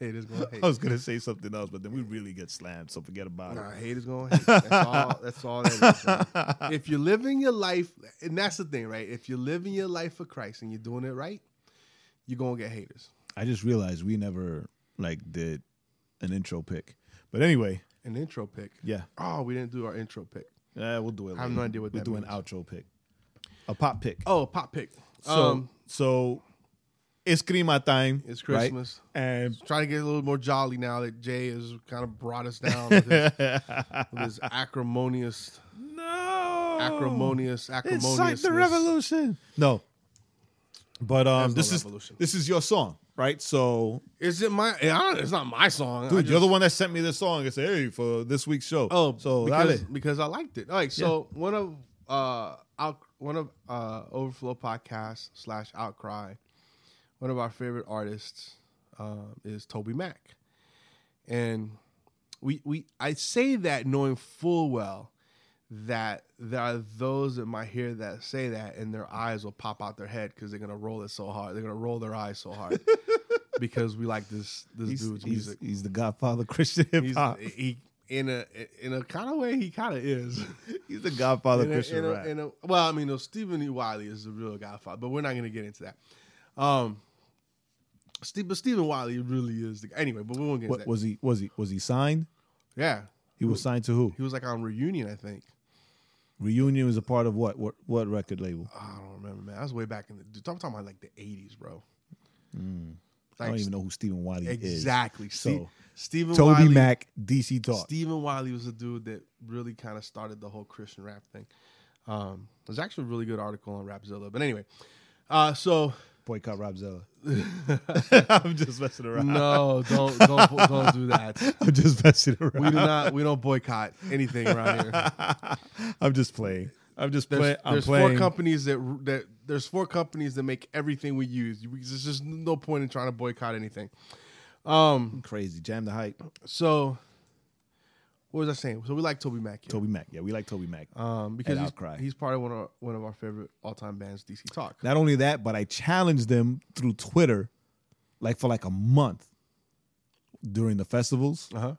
haters gonna hate. I was gonna say something else, but then we really get slammed, so forget about Nah, it. haters gonna hate. That's all. That's all that is. if you're living your life, and that's the thing, right? If you're living your life for Christ and you're doing it right, you're gonna get haters. I just realized we never like did an intro pick. But anyway, An intro pick. yeah. Oh, we didn't do our intro pick. Yeah, we'll do it. I have no idea what we'll that do an outro pick. A pop pick. Oh, a pop pick. So um, so it's Crema time. It's right? Christmas. And trying to get a little more jolly now that Jae has kind of brought us down with his, with his acrimonious, no acrimonious, acrimonious. Incite the revolution. No. But um no this revolution. is this is your song, right? So Is it my? I don't, it's not my song. Dude, just- you're the one that sent me this song and said, "Hey, for this week's show." Oh, so because, because I liked it. All right, so one of uh out one of uh Overflow podcast slash Outcry, one of our favorite artists uh, is Toby Mac, and we we I say that knowing full well that there are those that might hear that say that and their eyes will pop out their head because they're gonna roll it so hard. They're gonna roll their eyes so hard because we like this this he's, dude's he's, music. he's the godfather Christian hip hop. he in a in a kind of way he kind of is. He's the godfather In a- Christian in a- rap. in a- well, I mean, no, Stephen E. Wiley is the real godfather, but we're not going to get into that. Um, Steve, but Stephen Wiley really is the anyway. But we won't get into What that. was he? Was he? Was he signed? yeah, He was signed to who? he was like on reunion, I think. Reunion was a part of what? What? What record label? I don't remember, man. I was way back in the. Dude, I'm talking about like the '80s, bro. I Like, don't even know who Stephen Wiley is. exactly. So, Ste- Stephen Toby Wiley, Mac, DC Talk. Stephen Wiley was a dude that really kind of started the whole Christian rap thing. Um, there's actually a really good article on Rapzilla, but anyway. Uh, so Boycott Rapzilla. I'm just messing around. no, don't don't don't do that. I'm just messing around. We do not. We don't boycott anything around here. I'm just playing. I'm just There's, playing. I'm there's playing. four companies that that there's four companies that make everything we use. There's just no point in trying to boycott anything. Um. Crazy. Jam the hype. So, what was I saying? So we like Toby Mac. Here. Toby Mac. Yeah, we like Toby Mac. Um, because he's, Outcry. he's part of one of one of our favorite all time bands, DC Talk. Not only that, but I challenged them through Twitter, like for like a month during the festivals. Uh huh.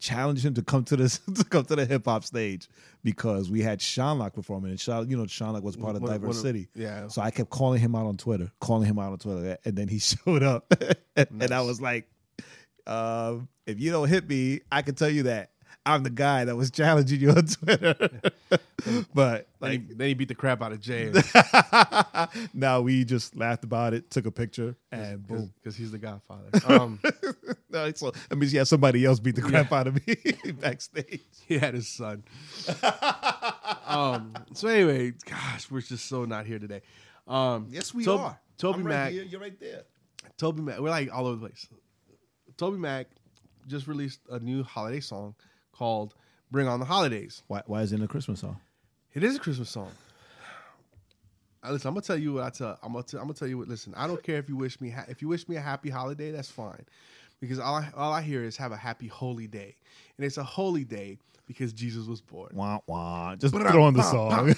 Challenged him to come to this to come to the hip hop stage because we had Shonlock performing, and Sean, you know, Shonlock was part of One- Diverse of- City. yeah. So I kept calling him out on Twitter, calling him out on Twitter, and then he showed up, and I was like, um, "If you don't hit me, I can tell you that I'm the guy that was challenging you on Twitter." but Then, he, like, then he beat the crap out of Jae now we just laughed about it, took a picture, and boom. because he's the Godfather. Um, No, so that means yeah, somebody else beat the crap out of me backstage. he had his son. um. So anyway, gosh, we're just so not here today. Um. Yes, we Tob- are. Toby Mac. You're right there. Toby Mac. We're like all over the place. Toby Mac just released a new holiday song called "Bring On the Holidays." Why, why is it a Christmas song? It is a Christmas song. Uh, listen, I'm gonna tell you what I tell. I'm gonna. T- I'm gonna tell you what. Listen, I don't care if you wish me. Ha- if you wish me a happy holiday, that's fine, because all I, all I hear is have a happy holy day, and it's a holy day because Jesus was born. Wah, wah. Just throw on the song.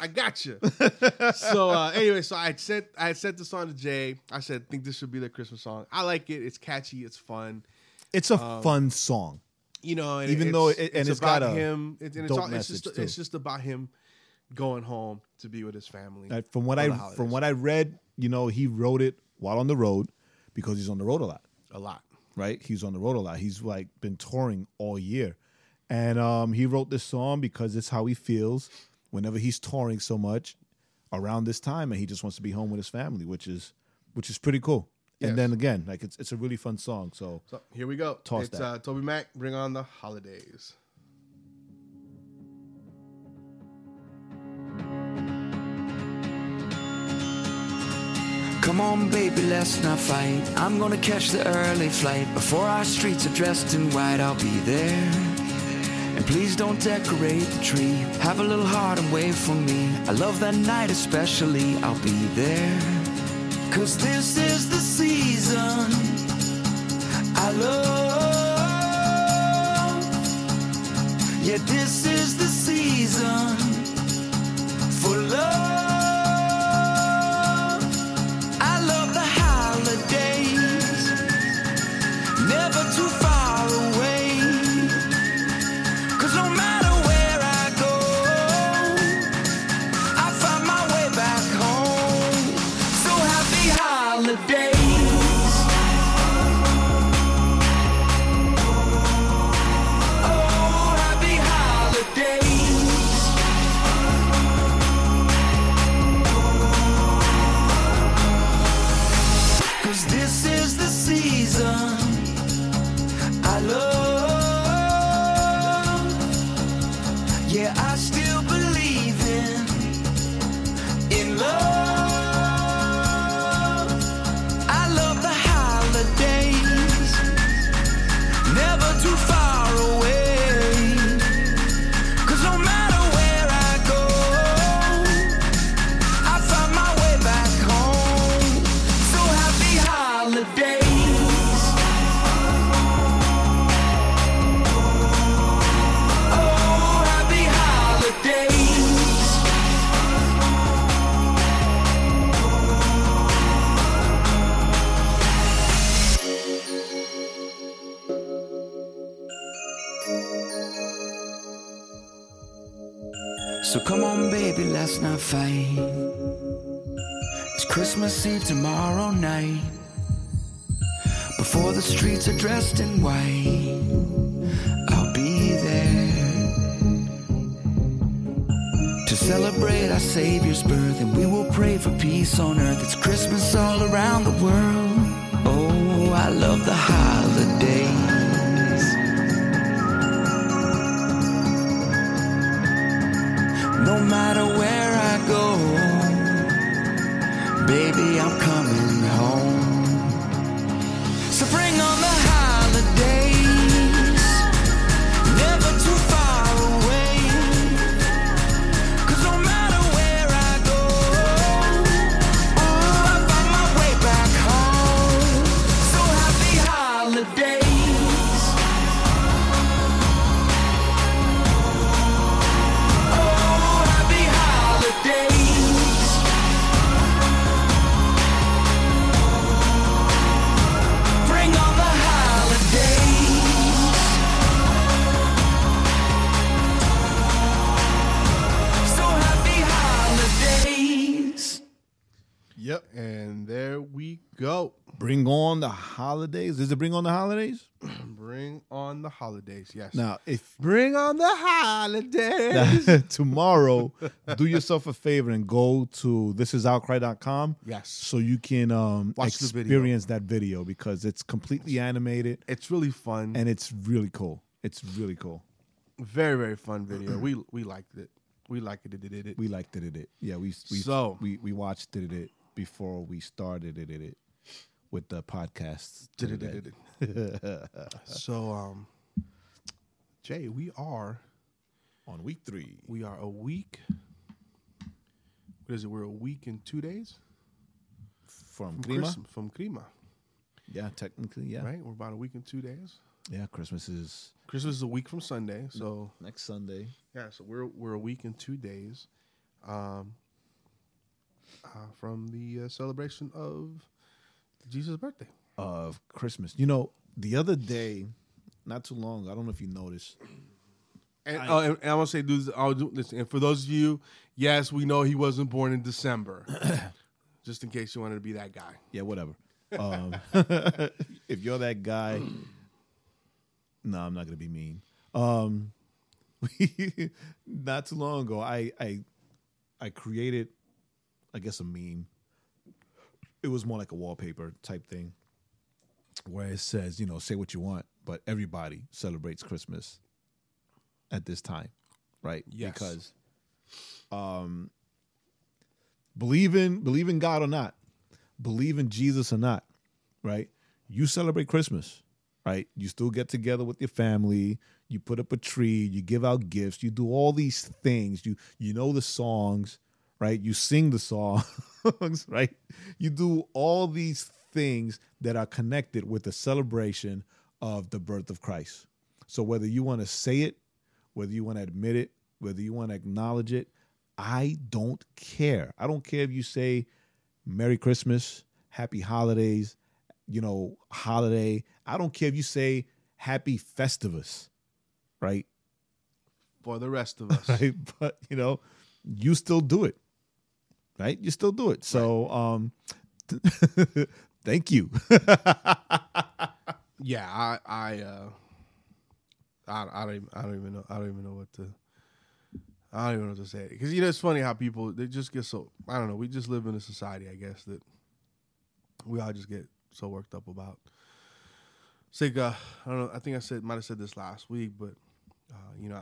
I got you. so uh, anyway, so I had sent I sent the song to Jae. I said, think this should be the Christmas song. I like it. It's catchy. It's fun. It's a Um, fun song. You know, and Even it's, though it- and it's it's about got a him. It, and it's, all, it's just too. it's just about him going home to be with his family. Uh, from what I from what I read, you know, he wrote it while on the road because he's on the road a lot. a lot. right? He's on the road a lot. He's like been touring all year. And um, he wrote this song because it's how he feels whenever he's touring so much around this time and he just wants to be home with his family, which is which is pretty cool. Yes. And then again, like it's it's a really fun song. So So here we go. Toss it's that. uh, Toby Mac. Bring on the holidays. Come on, baby, let's not fight. I'm gonna catch the early flight. Before our streets are dressed in white, I'll be there. And please don't decorate the tree. Have a little heart and wait for me. I love that night especially, I'll be there. Cause this is the season I love. Yeah, this is the season for love. Yep. And there we go. Bring on the holidays. Does it bring on the holidays? Bring on the holidays. Yes. Now, if Bring on the holidays. tomorrow, do yourself a favor and go to thisisoutcry.com. Yes. So you can um, Watch the video. experience that video because it's completely animated it's really fun and it's really cool. It's really cool. very very fun video. we we liked it. We liked it. It did it. We liked it. It, it. Yeah, we we So- we we watched it, it before we started it, it, it with the podcast. Did it, did it, so um, Jae, we are on week three. We are a week. What is it? We're a week and two days From from Crema? From Crema, Yeah, technically, yeah. right? We're about a week and two days. Yeah, Christmas is Christmas is a week from Sunday, so next Sunday. yeah, so we're we're a week and two days, um, uh, from the uh, celebration of Jesus' birthday. of Christmas. You know, the other day, not too long, I don't know if you noticed. And, oh, and, and I'm gonna say, dudes, I'll do this. And for those of you, yes, we know he wasn't born in December. Just in case you wanted to be that guy. Yeah, whatever. Um, if you're that guy, no, I'm not gonna be mean. Um, not too long ago, I I I created, I guess, a meme. It was more like a wallpaper type thing, where it says, you know, say what you want, but everybody celebrates Christmas at this time, right? Yes. Because, um, believe in believe in God or not, believe in Jesus or not, right? You celebrate Christmas, right? You still get together with your family, you put up a tree, you give out gifts, you do all these things. You you know the songs, right? You sing the songs, right? You do all these things that are connected with the celebration of the birth of Christ. So whether you want to say it, whether you want to admit it, whether you want to acknowledge it, I don't care. I don't care if you say Merry Christmas, Happy Holidays, you know, holiday. I don't care if you say Happy Festivus, right? For the rest of us. right? But you know, you still do it, right? You still do it. So, um, thank you. yeah, I I uh I, I don't even, I don't even know I don't even know what to I don't even know what to say because you know it's funny how people they just get so I don't know we just live in a society I guess that we all just get so worked up about. It's like uh, I don't know I think I said might have said this last week but uh, you know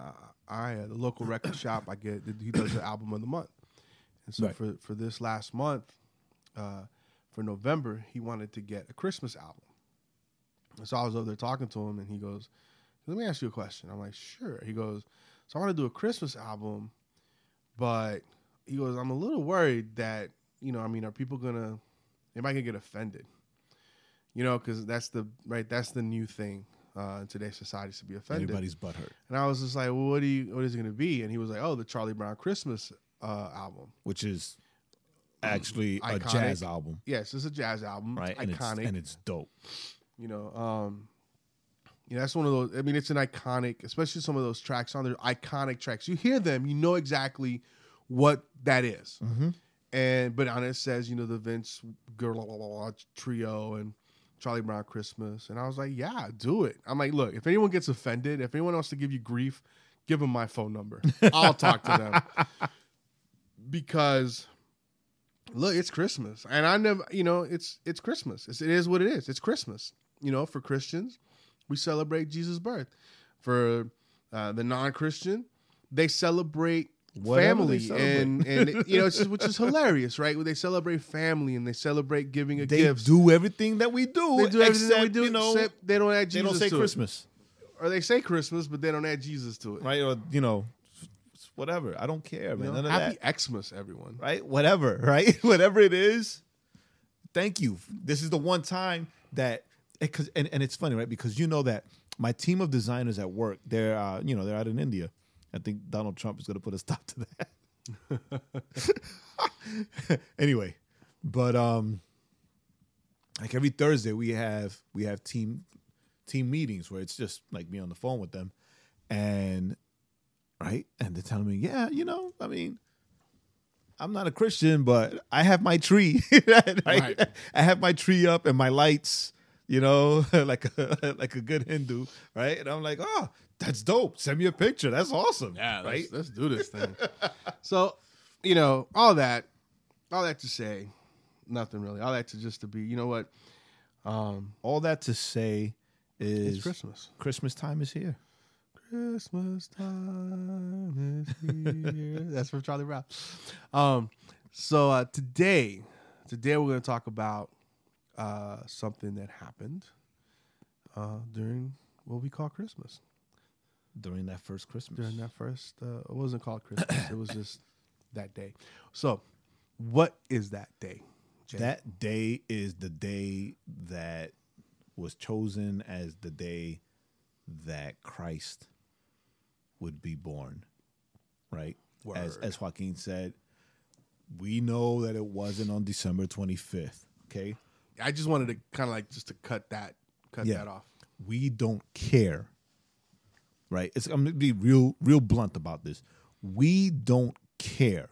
I, I the local record shop I get he does the album of the month and so Right. for for this last month uh, for November he wanted to get a Christmas album. And so I was over there talking to him, and he goes, "Let me ask you a question." I'm like, "Sure." He goes, "So I want to do a Christmas album, but he goes, I'm a little worried that you know, I mean, are people gonna, am I gonna get offended? You know, because that's the right, that's the new thing uh, in today's society to be offended. Everybody's butthurt, And I was just like, well, what do you, what is it gonna be? And he was like, oh, the Charlie Brown Christmas uh, album. which is actually a Iconic. jazz album, Yes, it's a jazz album, right? It's And it's, and it's dope. You know, um, you know, that's one of those. I mean, it's an iconic, especially some of those tracks on there, iconic tracks. You hear them, you know exactly what that is. And but on it says, you know, the Vince Guaraldi trio and Charlie Brown Christmas, and I was like, yeah, do it. I'm like, look, if anyone gets offended, if anyone wants to give you grief, give them my phone number. I'll talk to them because look, it's Christmas, and I never, you know, it's it's Christmas. It's, it is what it is. It's Christmas. You know, for Christians, we celebrate Jesus' birth. For uh, the non-Christian, they celebrate Whatever family, celebrate. and and you know, it's just, which is hilarious, right? Where they celebrate family and they celebrate giving a gift. They gift. do everything that we do, They do everything except that we do, you know except they don't add Jesus. they don't say to it. Christmas, or they say Christmas, but they don't add Jesus to it. right? Or you know, whatever. I don't care, You man. know? None of Happy that. Xmas, everyone. right? Whatever, right? Whatever it is. Thank you. This is the one time that because and, and it's funny, right? Because you know that my team of designers at work, they're uh, you know, they're out in India. I think Donald Trump is gonna put a stop to that. anyway, but um like every Thursday we have we have team team meetings where it's just like me on the phone with them and right and they're telling me yeah you know i mean i'm not a christian but i have my tree right? Right. i have my tree up and my lights you know like a like a good hindu right and i'm like oh that's dope send me a picture that's awesome Yeah, right let's, let's do this thing. so, you know, all that, all that to say, nothing really. All that to just to be, you know what? Um, all that to say is it's Christmas. christmas time is here Christmas time is here. That's from Charlie Brown. Um, so uh, today, today we're going to talk about uh, something that happened uh, during what we call Christmas. during that first Christmas. during that first. Uh, it wasn't called Christmas. it was just that day. So, what is that day? Jae? That day is the day that was chosen as the day that Christ would be born. Right? As as Joaquin said, we know that it wasn't on December 25th. Okay? I just wanted to kind of like just to cut that cut Yeah. that off. we don't care. Right? It's I'm gonna be real real blunt about this. We don't care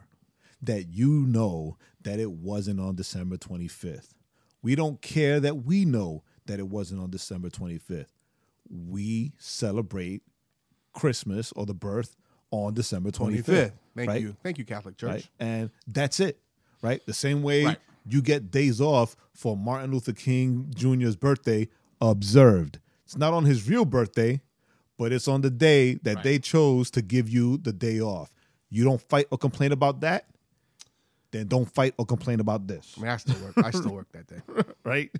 that you know that it wasn't on December 25th. We don't care that we know that it wasn't on December 25th. We celebrate Christmas or the birth on December 25th. Twenty fifth. Thank right? you, thank you, Catholic Church. right? And that's it, right? The same way Right. you get days off for Martin Luther King Jr.'s birthday observed. It's not on his real birthday, but it's on the day that Right. they chose to give you the day off. You don't fight or complain about that, then don't fight or complain about this, I mean, I still work. I still work that day. right?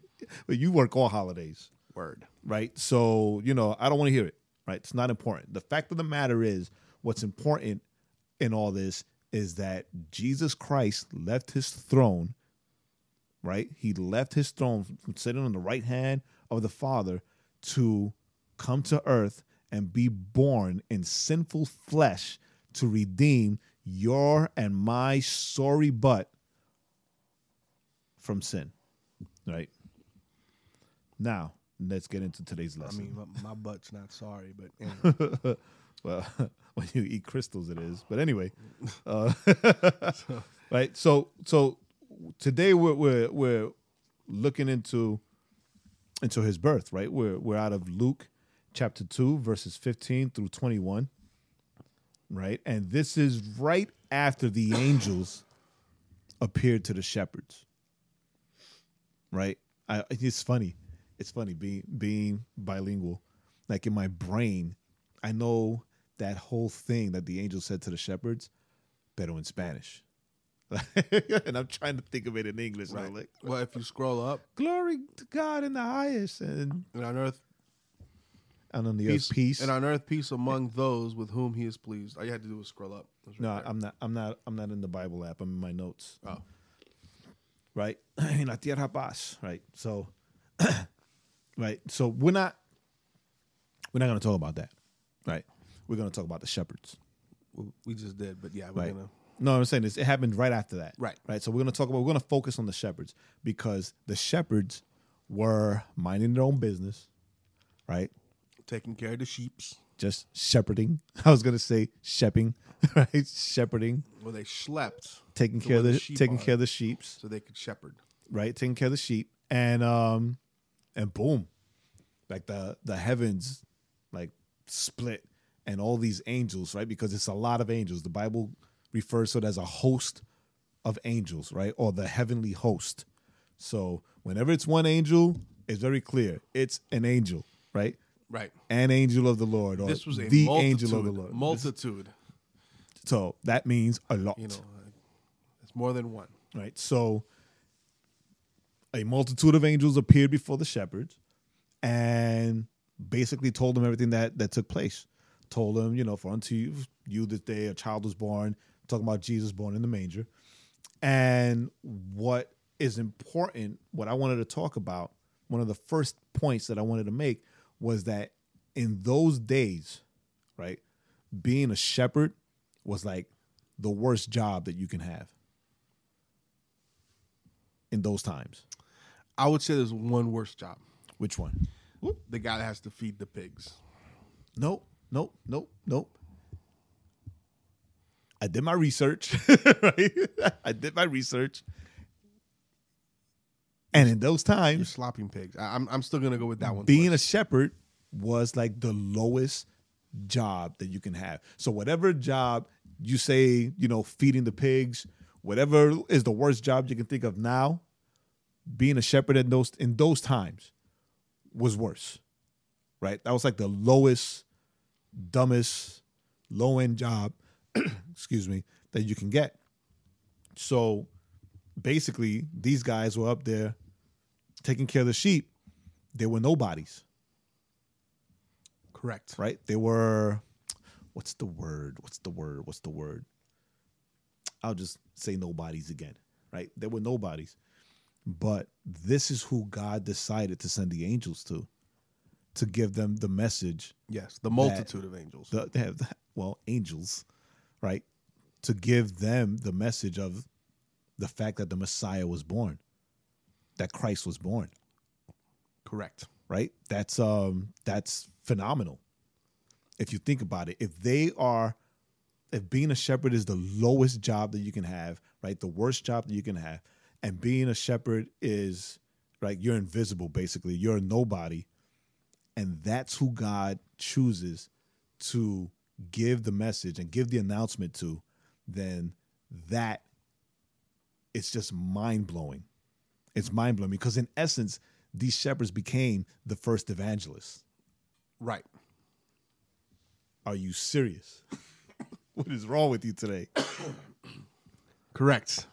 But you work all holidays Word. right? So, you know, I don't want to hear it, right? It's not important. The fact of the matter is, what's important in all this is that Jesus Christ left his throne, right? He left his throne sitting on the right hand of the Father to come to earth and be born in sinful flesh to redeem your and my sorry butt from sin, right? Now, let's get into today's lesson. I mean, my, my butt's not sorry, but anyway. well, when you eat crystals, it is. But anyway, uh, right. So, so today we're we're we're looking into into his birth. Right. We're we're out of Luke chapter two, verses fifteen through twenty one. Right, and this is right after the angels appeared to the shepherds. Right. I, it's funny. It's funny being being bilingual. Like in my brain, I know that whole thing that the angel said to the shepherds, better in Spanish. and I'm trying to think of it in English. right. like, well, if you scroll up glory to God in the highest, and, and on earth and on the peace, earth peace. and on earth peace among those with whom he is pleased. All you had to do was scroll up. Right no, there. I'm not. I'm not. I'm not in the Bible app. I'm in my notes. Oh. right? En la tierra paz, right? So, right. So we're not. We're not going to talk about that, right? We're going to talk about the shepherds. We just did, but yeah, we're Right. gonna. No, I'm saying this. It happened right after that. Right. Right. So we're going to talk about. We're going to focus on the shepherds because the shepherds were minding their own business, right? Taking care of the sheeps. Just shepherding. I was going to say shepping, right? Shepherding, Well, they slept taking care of the, the taking are. care of the sheep, so they could shepherd. right? Taking care of the sheep, and um, and boom, like the the heavens, like split, and all these angels, right? Because it's a lot of angels. The Bible refers to it as a host of angels, right? Or the heavenly host. So whenever it's one angel, it's very clear it's an angel, right? Right. An angel of the Lord, or This was a the angel of the Lord. Multitude. So that means a lot. You know, it's more than one. right? So a multitude of angels appeared before the shepherds and basically told them everything that that took place. Told them, you know, for unto you, you this day a child was born, talking about Jesus born in the manger. And what is important, what I wanted to talk about, one of the first points that I wanted to make was that in those days, right, being a shepherd was like the worst job that you can have in those times. I would say there's one worse job. Which one? The guy that has to feed the pigs. Nope, nope, nope, nope. I did my research, right? I did my research. And in those You're times, slopping pigs. I, I'm I'm still gonna go with that one. being a shepherd was like the lowest job that you can have. So whatever job you say, you know, feeding the pigs, whatever is the worst job you can think of now, being a shepherd in those in those times was worse. Right? That was like the lowest, dumbest, low end job, excuse me, that you can get. So basically, these guys were up there taking care of the sheep. They were nobodies correct. right? They were what's the word? What's the word? What's the word? I'll just say nobodies again, right? There were nobodies. But this is who God decided to send the angels to, to give them the message. Yes, the multitude of angels. The, they have, well, angels, right? To give them the message of the fact that the Messiah was born, that Christ was born, Correct. right? That's um that's phenomenal. If you think about it, if they are if being a shepherd is the lowest job that you can have, right? The worst job that you can have, and being a shepherd is right, you're invisible basically. You're a nobody. And that's who God chooses to give the message and give the announcement to, then that it's just mind blowing. It's mind blowing because in essence, these shepherds became the first evangelists. Right. Are you serious? what is wrong with you today? Correct.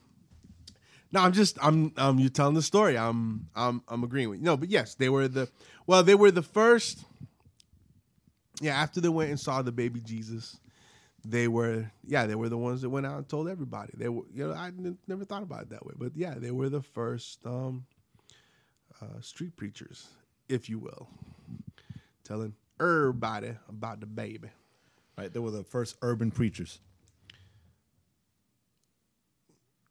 No, I'm just I'm um you telling the story. I'm I'm I'm agreeing with you. No, but yes, they were the well, they were the first. Yeah, after they went and saw the baby Jesus, they were yeah they were the ones that went out and told everybody. They were you know I n- never thought about it that way, but yeah, they were the first um uh, street preachers, if you will, telling everybody about the baby. Right? They were the first urban preachers.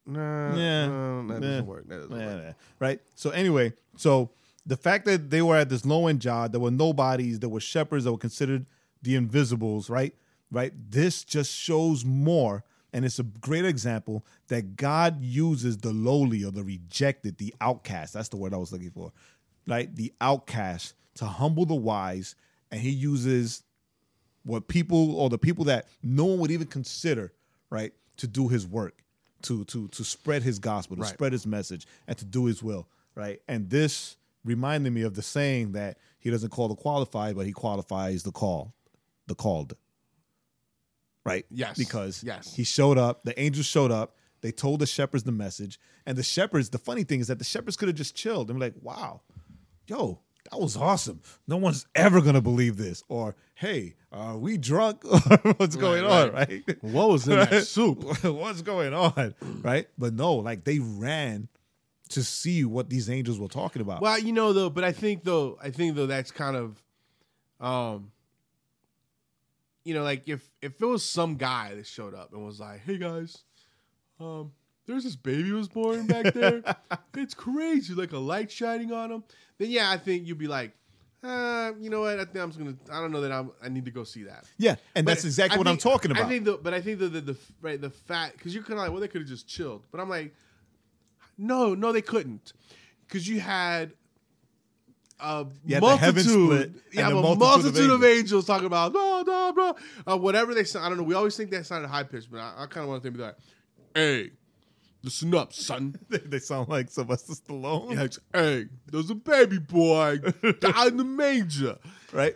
Nah, Yeah. uh, that doesn't work. That doesn't Yeah, work. yeah. Right? So anyway, so the fact that they were at this low end job, there were nobodies, there were shepherds that were considered the invisibles, right? Right? This just shows more, and it's a great example that God uses the lowly or the rejected, the outcast. That's the word I was looking for. Right? The outcast to humble the wise, and he uses what people or the people that no one would even consider, right, to do his work, to to to spread his gospel, to Right. spread his message, and to do his will, right? And this reminded me of the saying that he doesn't call the qualified, but he qualifies the call, the called. Right? Yes. Because Yes. he showed up, the angels showed up, they told the shepherds the message, and the shepherds, the funny thing is that the shepherds could have just chilled and be like, wow, yo, that was awesome. No one's ever gonna believe this. Or, hey, are we drunk? Or What's going on? right. Right? What was in that soup? What's going on? Right? But no, like they ran to see what these angels were talking about. Well, you know though, but I think though, I think though that's kind of, um, you know, like if if it was some guy that showed up and was like, "Hey guys, um, there's this baby was born back there. it's crazy, like a light shining on him." Then yeah, I think you'd be like, uh, you know what? I think I'm just gonna. I don't know that I'm. I need to go see that. yeah, and But that's exactly I what I'm talking about. I think the, but I think the the, the right the fact because you're kind of like, well, they could have just chilled, but I'm like, no, no, they couldn't, because you had a the multitude, you have a multitude multitude, of of, angels. talking about blah blah blah, uh, whatever they sound. I don't know. We always think that sounded high pitched, but I, I kind of want them to be like, hey, listen up, son. they, they sound like Sylvester Stallone, Yeah, it's, hey, there's a baby boy died in the manger. right?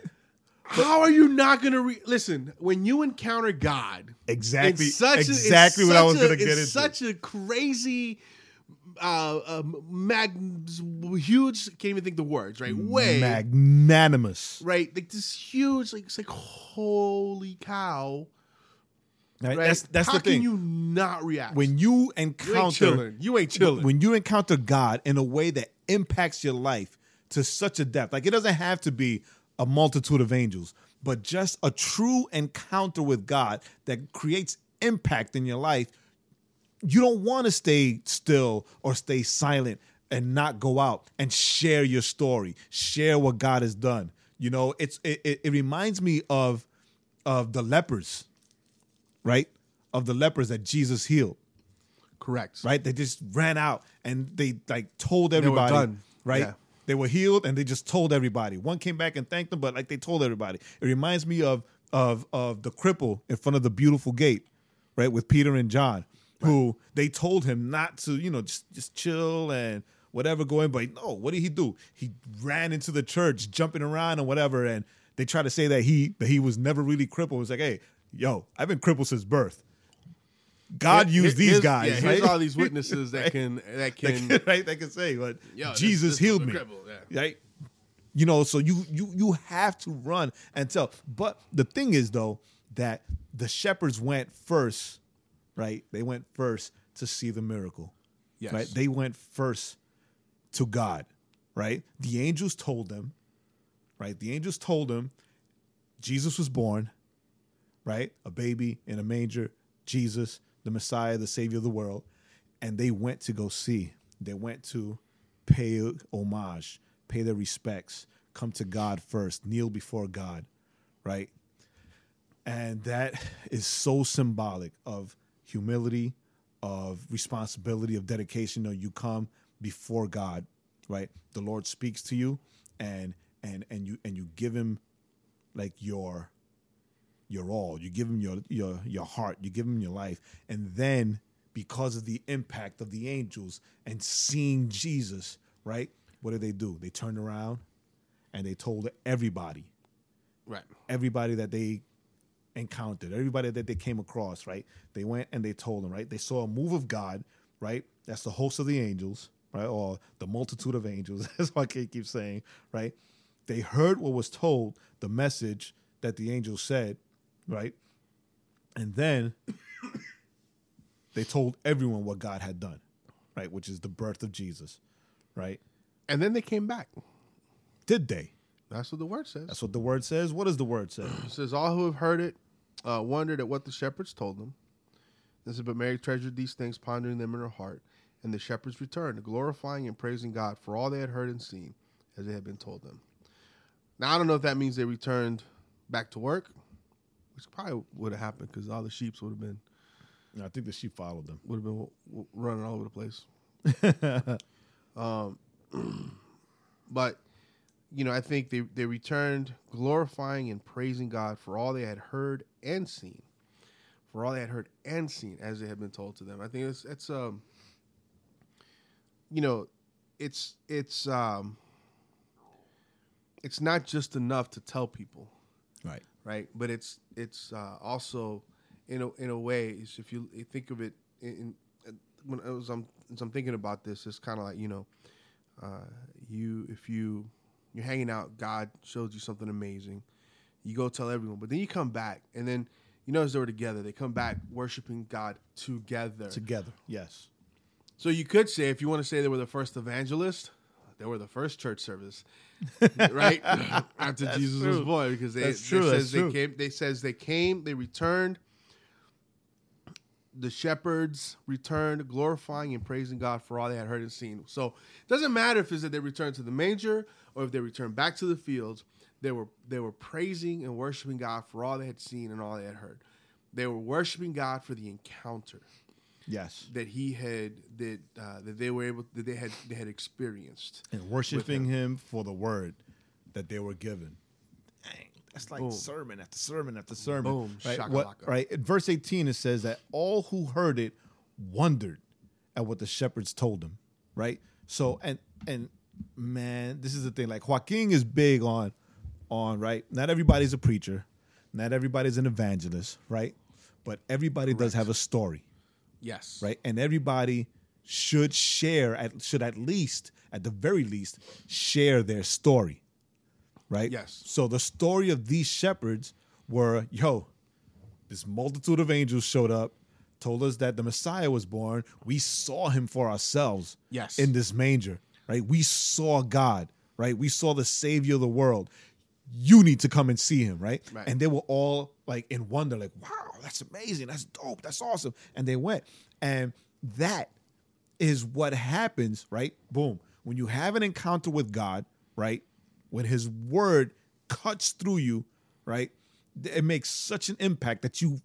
How are you not going to re- listen when you encounter God? Exactly, It's such a- it's exactly what I was going to get it's into. Such a crazy, uh, uh, mag, huge. Can't even think the words. Right, way magnanimous, right. Like this huge. Like it's like holy cow. Right? Right. That's that's How the thing. can you not react when you You ain't encounter chilling? You ain't chilling. when you encounter God in a way that impacts your life to such a depth, like it doesn't have to be a multitude of angels, but just a true encounter with God that creates impact in your life, you don't want to stay still or stay silent and not go out and share your story, share what God has done. You know, it's it, it, it reminds me of of the lepers, right? Of the lepers that Jesus healed Correct. right? They just ran out and they like told everybody, done. right? Yeah. They were healed and they just told everybody. One came back and thanked them, but like they told everybody. It reminds me of of of the cripple in front of the beautiful gate, right? With Peter and John, who they told him not to, you know, just just chill and whatever going. But no, what did he do? He ran into the church, jumping around and whatever. And they try to say that he that he was never really crippled. It was like, hey, yo, I've been crippled since birth. God used these here's- guys. Yeah, here's right? all these witnesses that can that can. can, right? They can say, but Yo, Jesus this healed me, yeah. right? You know, so you you you have to run and tell. But the thing is, though, that the shepherds went first, right? They went first to see the miracle. Yes. Right? They went first to God, right? The angels told them, right? The angels told them Jesus was born, right? A baby in a manger, Jesus, the Messiah, the Savior of the world. And they went to go see. They went to pay homage, pay their respects, come to God first, kneel before God, right? And that is so symbolic of humility, of responsibility, of dedication. You know, you come before God, right? The Lord speaks to you and and and you and you give him like your your all. You give him your your your heart, you give him your life. And then because of the impact of the angels and seeing Jesus, right? What did they do? They turned around and they told everybody Right. everybody that they encountered, everybody that they came across, right? They went and they told them, right? They saw a move of God, right? That's the host of the angels, right? Or the multitude of angels. That's what I keep saying, right? They heard what was told, the message that the angel said, right? And then they told everyone what God had done, right? Which is the birth of Jesus, right? And then they came back. Did they? That's what the word says. That's what the word says. What does the word say? It says, All who have heard it uh, wondered at what the shepherds told them. This is, but Mary treasured these things, pondering them in her heart. And the shepherds returned, glorifying and praising God for all they had heard and seen, as they had been told them. Now, I don't know if that means they returned back to work, which probably would have happened because all the sheep would have been I think the sheep followed them. would have been w- w- running all over the place. um, but you know, I think they they returned glorifying and praising God for all they had heard and seen, for all they had heard and seen as they had been told to them. I think it's it's um, you know, it's it's um, it's not just enough to tell people Right. Right? But it's it's uh, also in a in a way, if you think of it in, in when I was I'm as I'm thinking about this, it's kind of like you know, uh, you if you you're hanging out, God shows you something amazing, you go tell everyone, but then you come back and then you notice they were together. They come back worshiping God together. Together. Yes. So you could say, if you want to say they were the first evangelist, they were the first church service, right after Jesus was born, because they, That's they true, says that's they true. came. They says they came. They returned. The shepherds returned, glorifying and praising God for all they had heard and seen. So it doesn't matter if it's that they returned to the manger or if they returned back to the fields. They were they were praising and worshiping God for all they had seen and all they had heard. They were worshiping God for the encounter Yes. that he had that uh, that they were able that they had they had experienced. And worshiping him for the word that they were given. Dang, that's like Boom. sermon after sermon after sermon. Boom, Right. What, right. In verse 18, it says that all who heard it wondered at what the shepherds told them. Right. So and and man, this is the thing. Like Joaquin is big on on right. Not everybody's a preacher. Not everybody's an evangelist. Right. But everybody does have a story Yes, right? And everybody should share at should at least at the very least share their story, right? Yes. So the story of these shepherds were, yo, this multitude of angels showed up, told us that the Messiah was born. We saw him for ourselves. Yes. In this manger, right? We saw God, right? We saw the Savior of the world. You need to come and see him, right? Right. And they were all like in wonder, like, wow, that's amazing. That's dope. That's awesome. And they went. And that is what happens, right? Boom. When you have an encounter with God, right? When his word cuts through you, right? It makes such an impact that you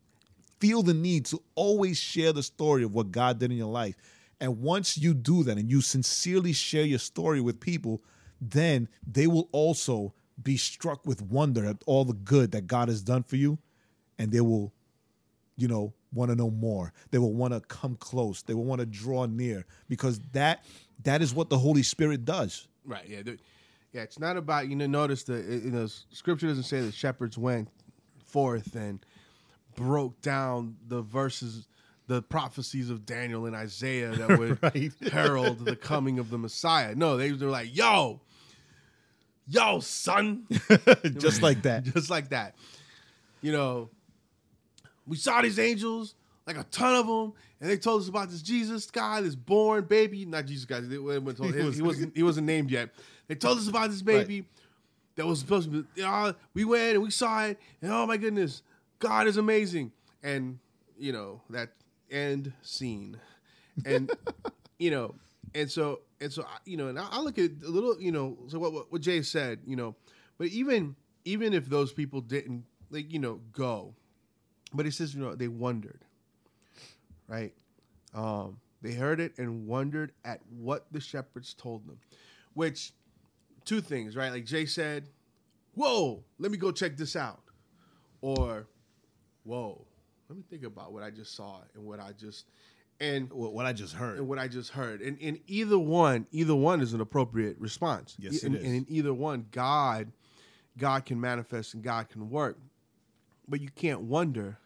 feel the need to always share the story of what God did in your life. And once you do that and you sincerely share your story with people, then they will also be struck with wonder at all the good that God has done for you. And they will, you know, want to know more. They will want to come close. They will want to draw near because that that is what the Holy Spirit does. right. Yeah, yeah. It's not about you know. Notice the you know Scripture doesn't say the shepherds went forth and broke down the verses, the prophecies of Daniel and Isaiah that would Right. herald the coming of the Messiah. No, they were like, "Yo, yo, son." Just like that. just like that. You know, we saw these angels, like a ton of them, and they told us about this Jesus guy, this born baby, not Jesus guy. They, they, they told- He he, was- wasn't he wasn't named yet. They told us about this baby that was supposed to be. Uh, we went and we saw it, and oh my goodness, God is amazing. And you know that end scene, and you know, and so and so you know, and I, I look at a little, you know, so what, what what Jae said, you know, but even even if those people didn't like, you know, go, but he says, you know, they wondered, right? Um, they heard it and wondered at what the shepherds told them, which two things, right? Like Jae said, "Whoa, let me go check this out," or "Whoa, let me think about what I just saw and what I just and What, I just heard. and what I just heard. And in either one, either one is an appropriate response. Yes, it and, is. and in either one, God, God can manifest and God can work, but you can't wonder,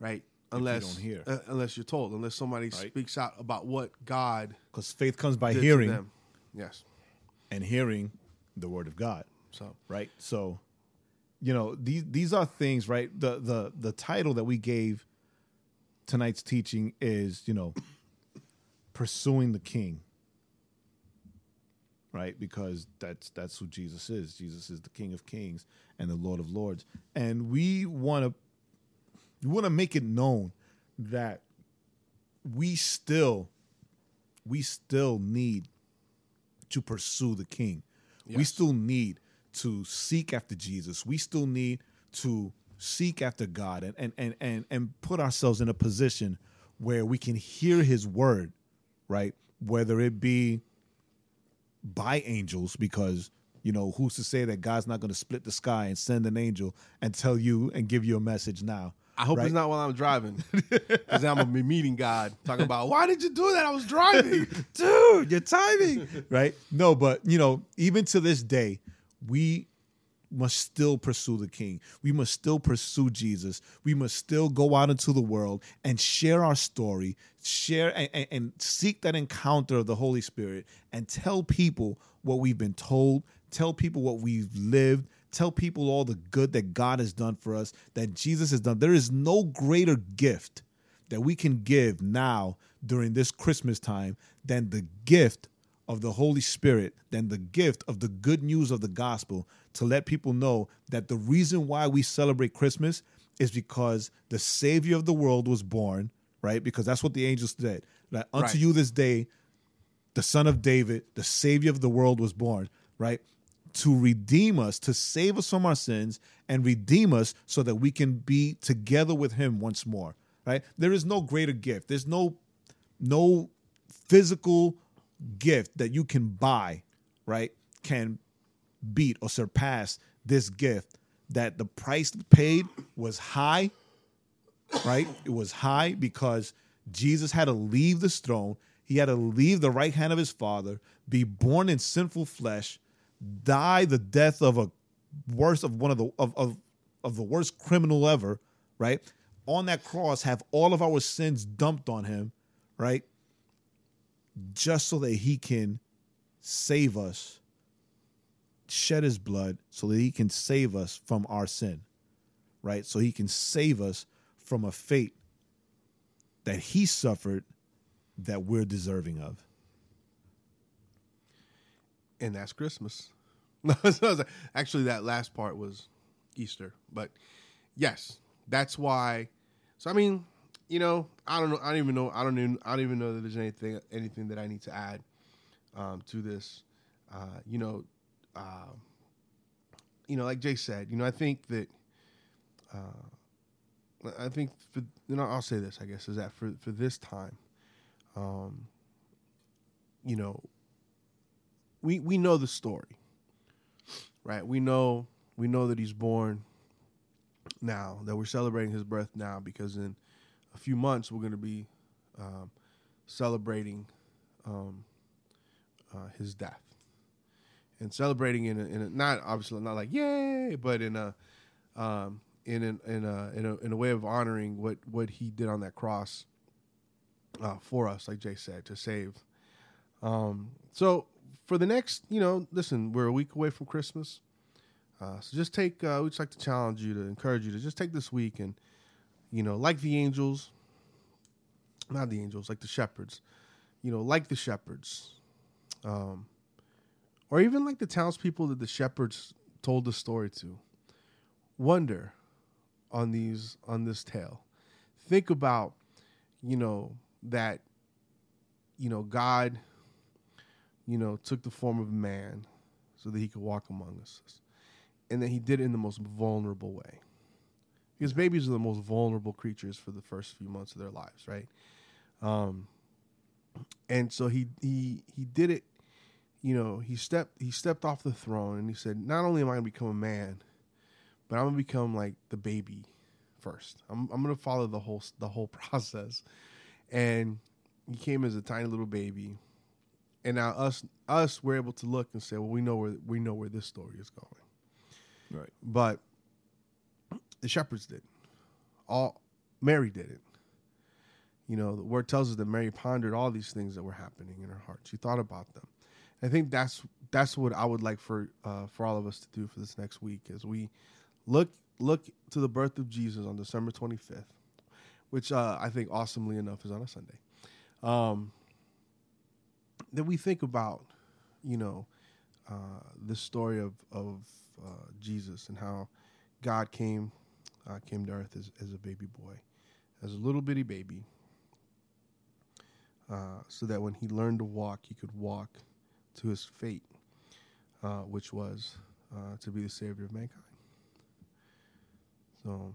right? Unless hear. uh, unless you're told, unless somebody Right. speaks out about what God Because faith comes by hearing them. Yes. and hearing the word of God. So right? So, you know, these these are things, right? The the the title that we gave tonight's teaching is, you know, pursuing the king. Right? Because that's that's who Jesus is. Jesus is the King of Kings and the Lord of Lords. And we want to we want to make it known that we still we still need to pursue the king. We still need to seek after Jesus. We still need to seek after God and and and and, and put ourselves in a position where we can hear his word, right? Whether it be by angels because you know who's to say that God's not going to split the sky and send an angel and tell you and give you a message now. I hope right? it's not while I'm driving, because I'm gonna be meeting God, talking about why did you do that? I was driving. dude, your timing, right? No, but you know, even to this day, we must still pursue the King. We must still pursue Jesus. We must still go out into the world and share our story, share and, and, seek that encounter of the Holy Spirit, and tell people what we've been told. Tell people what we've lived. Tell people all the good that God has done for us, that Jesus has done. There is no greater gift that we can give now during this Christmas time than the gift of the Holy Spirit, than the gift of the good news of the gospel to let people know that the reason why we celebrate Christmas is because the Savior of the world was born, right? Because that's what the angels said. That unto Right. you this day, the Son of David, the Savior of the world was born, right? To redeem us, to save us from our sins, and redeem us so that we can be together with Him once more, right? There is no greater gift. There's no no physical gift that you can buy, right? Can beat or surpass this gift that the price paid was high, right? It was high because Jesus had to leave this throne. He had to leave the right hand of his father, be born in sinful flesh, die the death of a worst of one of the of, of of the worst criminal ever, right? On that cross, have all of our sins dumped on him, right? Just so that he can save us, shed his blood so that he can save us from our sin, right? So he can save us from a fate that he suffered that we're deserving of. and that's Christmas. Actually, that last part was Easter, but yes, that's why. So I mean, you know, I don't know. I don't even know. I don't even. I don't even know that there's anything anything that I need to add um, to this. Uh, you know, uh, you know, like Jae said, you know, I think that. Uh, I think for you know, I'll say this. I guess is that for for this time, um, you know, we we know the story, right? We know we know that he's born now. That we're celebrating his birth now because in a few months we're going to be um, celebrating um, uh, his death and celebrating in a, in a not obviously not like yay, but in a um, in an, in a in a in a way of honoring what what he did on that cross uh, for us, like Jae said, to save. Um, so for the next, you know, listen, we're a week away from Christmas. Uh, so just take, uh, we'd just like to challenge you to encourage you to just take this week and, you know, like the angels, not the angels, like the shepherds, you know, like the shepherds, um, or even like the townspeople that the shepherds told the story to. Wonder on these on this tale. Think about, you know, that, you know, God, you know, took the form of man so that he could walk among us. And that he did it in the most vulnerable way. Because babies are the most vulnerable creatures for the first few months of their lives, right? Um, and so he he he did it. You know, he stepped he stepped off the throne and he said, "Not only am I going to become a man, but I'm going to become like the baby first. I'm I'm going to follow the whole the whole process." And he came as a tiny little baby, and now us us we're able to look and say, "Well, we know where we know where this story is going." Right. But the shepherds did. All Mary did it. You know, the word tells us that Mary pondered all these things that were happening in her heart. She thought about them. I think that's that's what I would like for uh, for all of us to do for this next week as we look look to the birth of Jesus on December 25th, which uh, I think awesomely enough is on a Sunday. Um, that we think about, you know, uh, the story of of uh, Jesus and how God came uh, came to earth as, as a baby boy, as a little bitty baby, uh, so that when he learned to walk, he could walk to his fate, uh, which was uh, to be the savior of mankind. So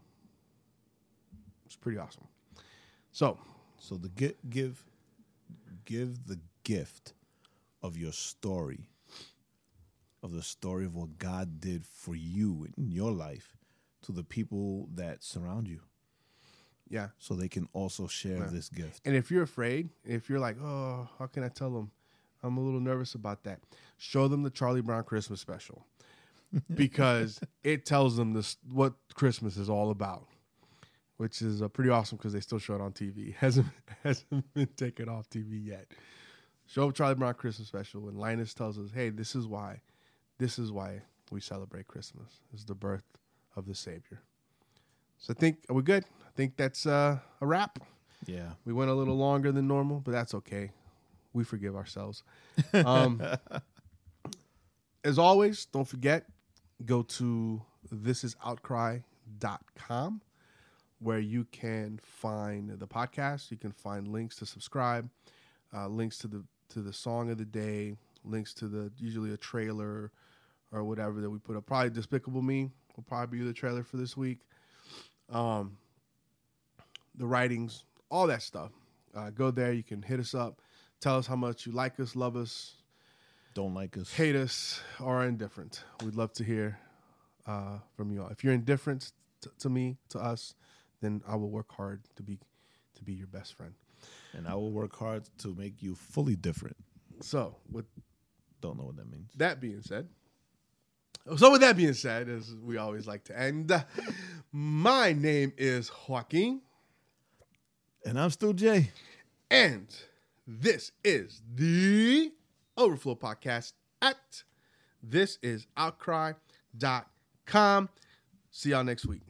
it's pretty awesome. So So the gi- give give the gift of your story, of the story of what God did for you in your life, to the people that surround you, yeah, so they can also share Yeah. this gift. And if you're afraid, if you're like, oh, how can I tell them? I'm a little nervous about that. Show them the Charlie Brown Christmas special because it tells them this what Christmas is all about, which is uh, pretty awesome because they still show it on TV. hasn't hasn't been taken off TV yet. Show Charlie Brown Christmas special, and Linus tells us, hey, this is why, this is why we celebrate Christmas. Is the birth of the Savior. So I think are we good? I think that's uh, a wrap. Yeah. We went a little longer than normal, but that's okay. We forgive ourselves. Um, as always, don't forget, go to thisisoutcry.com where you can find the podcast. You can find links to subscribe, uh, links to the to the song of the day, links to the usually a trailer or whatever that we put up. Probably Despicable Me will probably be the trailer for this week. Um, the writings, all that stuff. Uh, go there. You can hit us up. Tell us how much you like us, love us, Don't like us. hate us, or are indifferent. We'd love to hear uh, from you all. If you're indifferent t- to me, to us, then I will work hard to be to be your best friend. And I will work hard to make you fully different. So, with Don't know what that means. that being said, so with that being said, as we always like to end, my name is Joaquin. And I'm still Jae. And this is the Overflow Podcast at this is thisisoutcry.com. See y'all next week.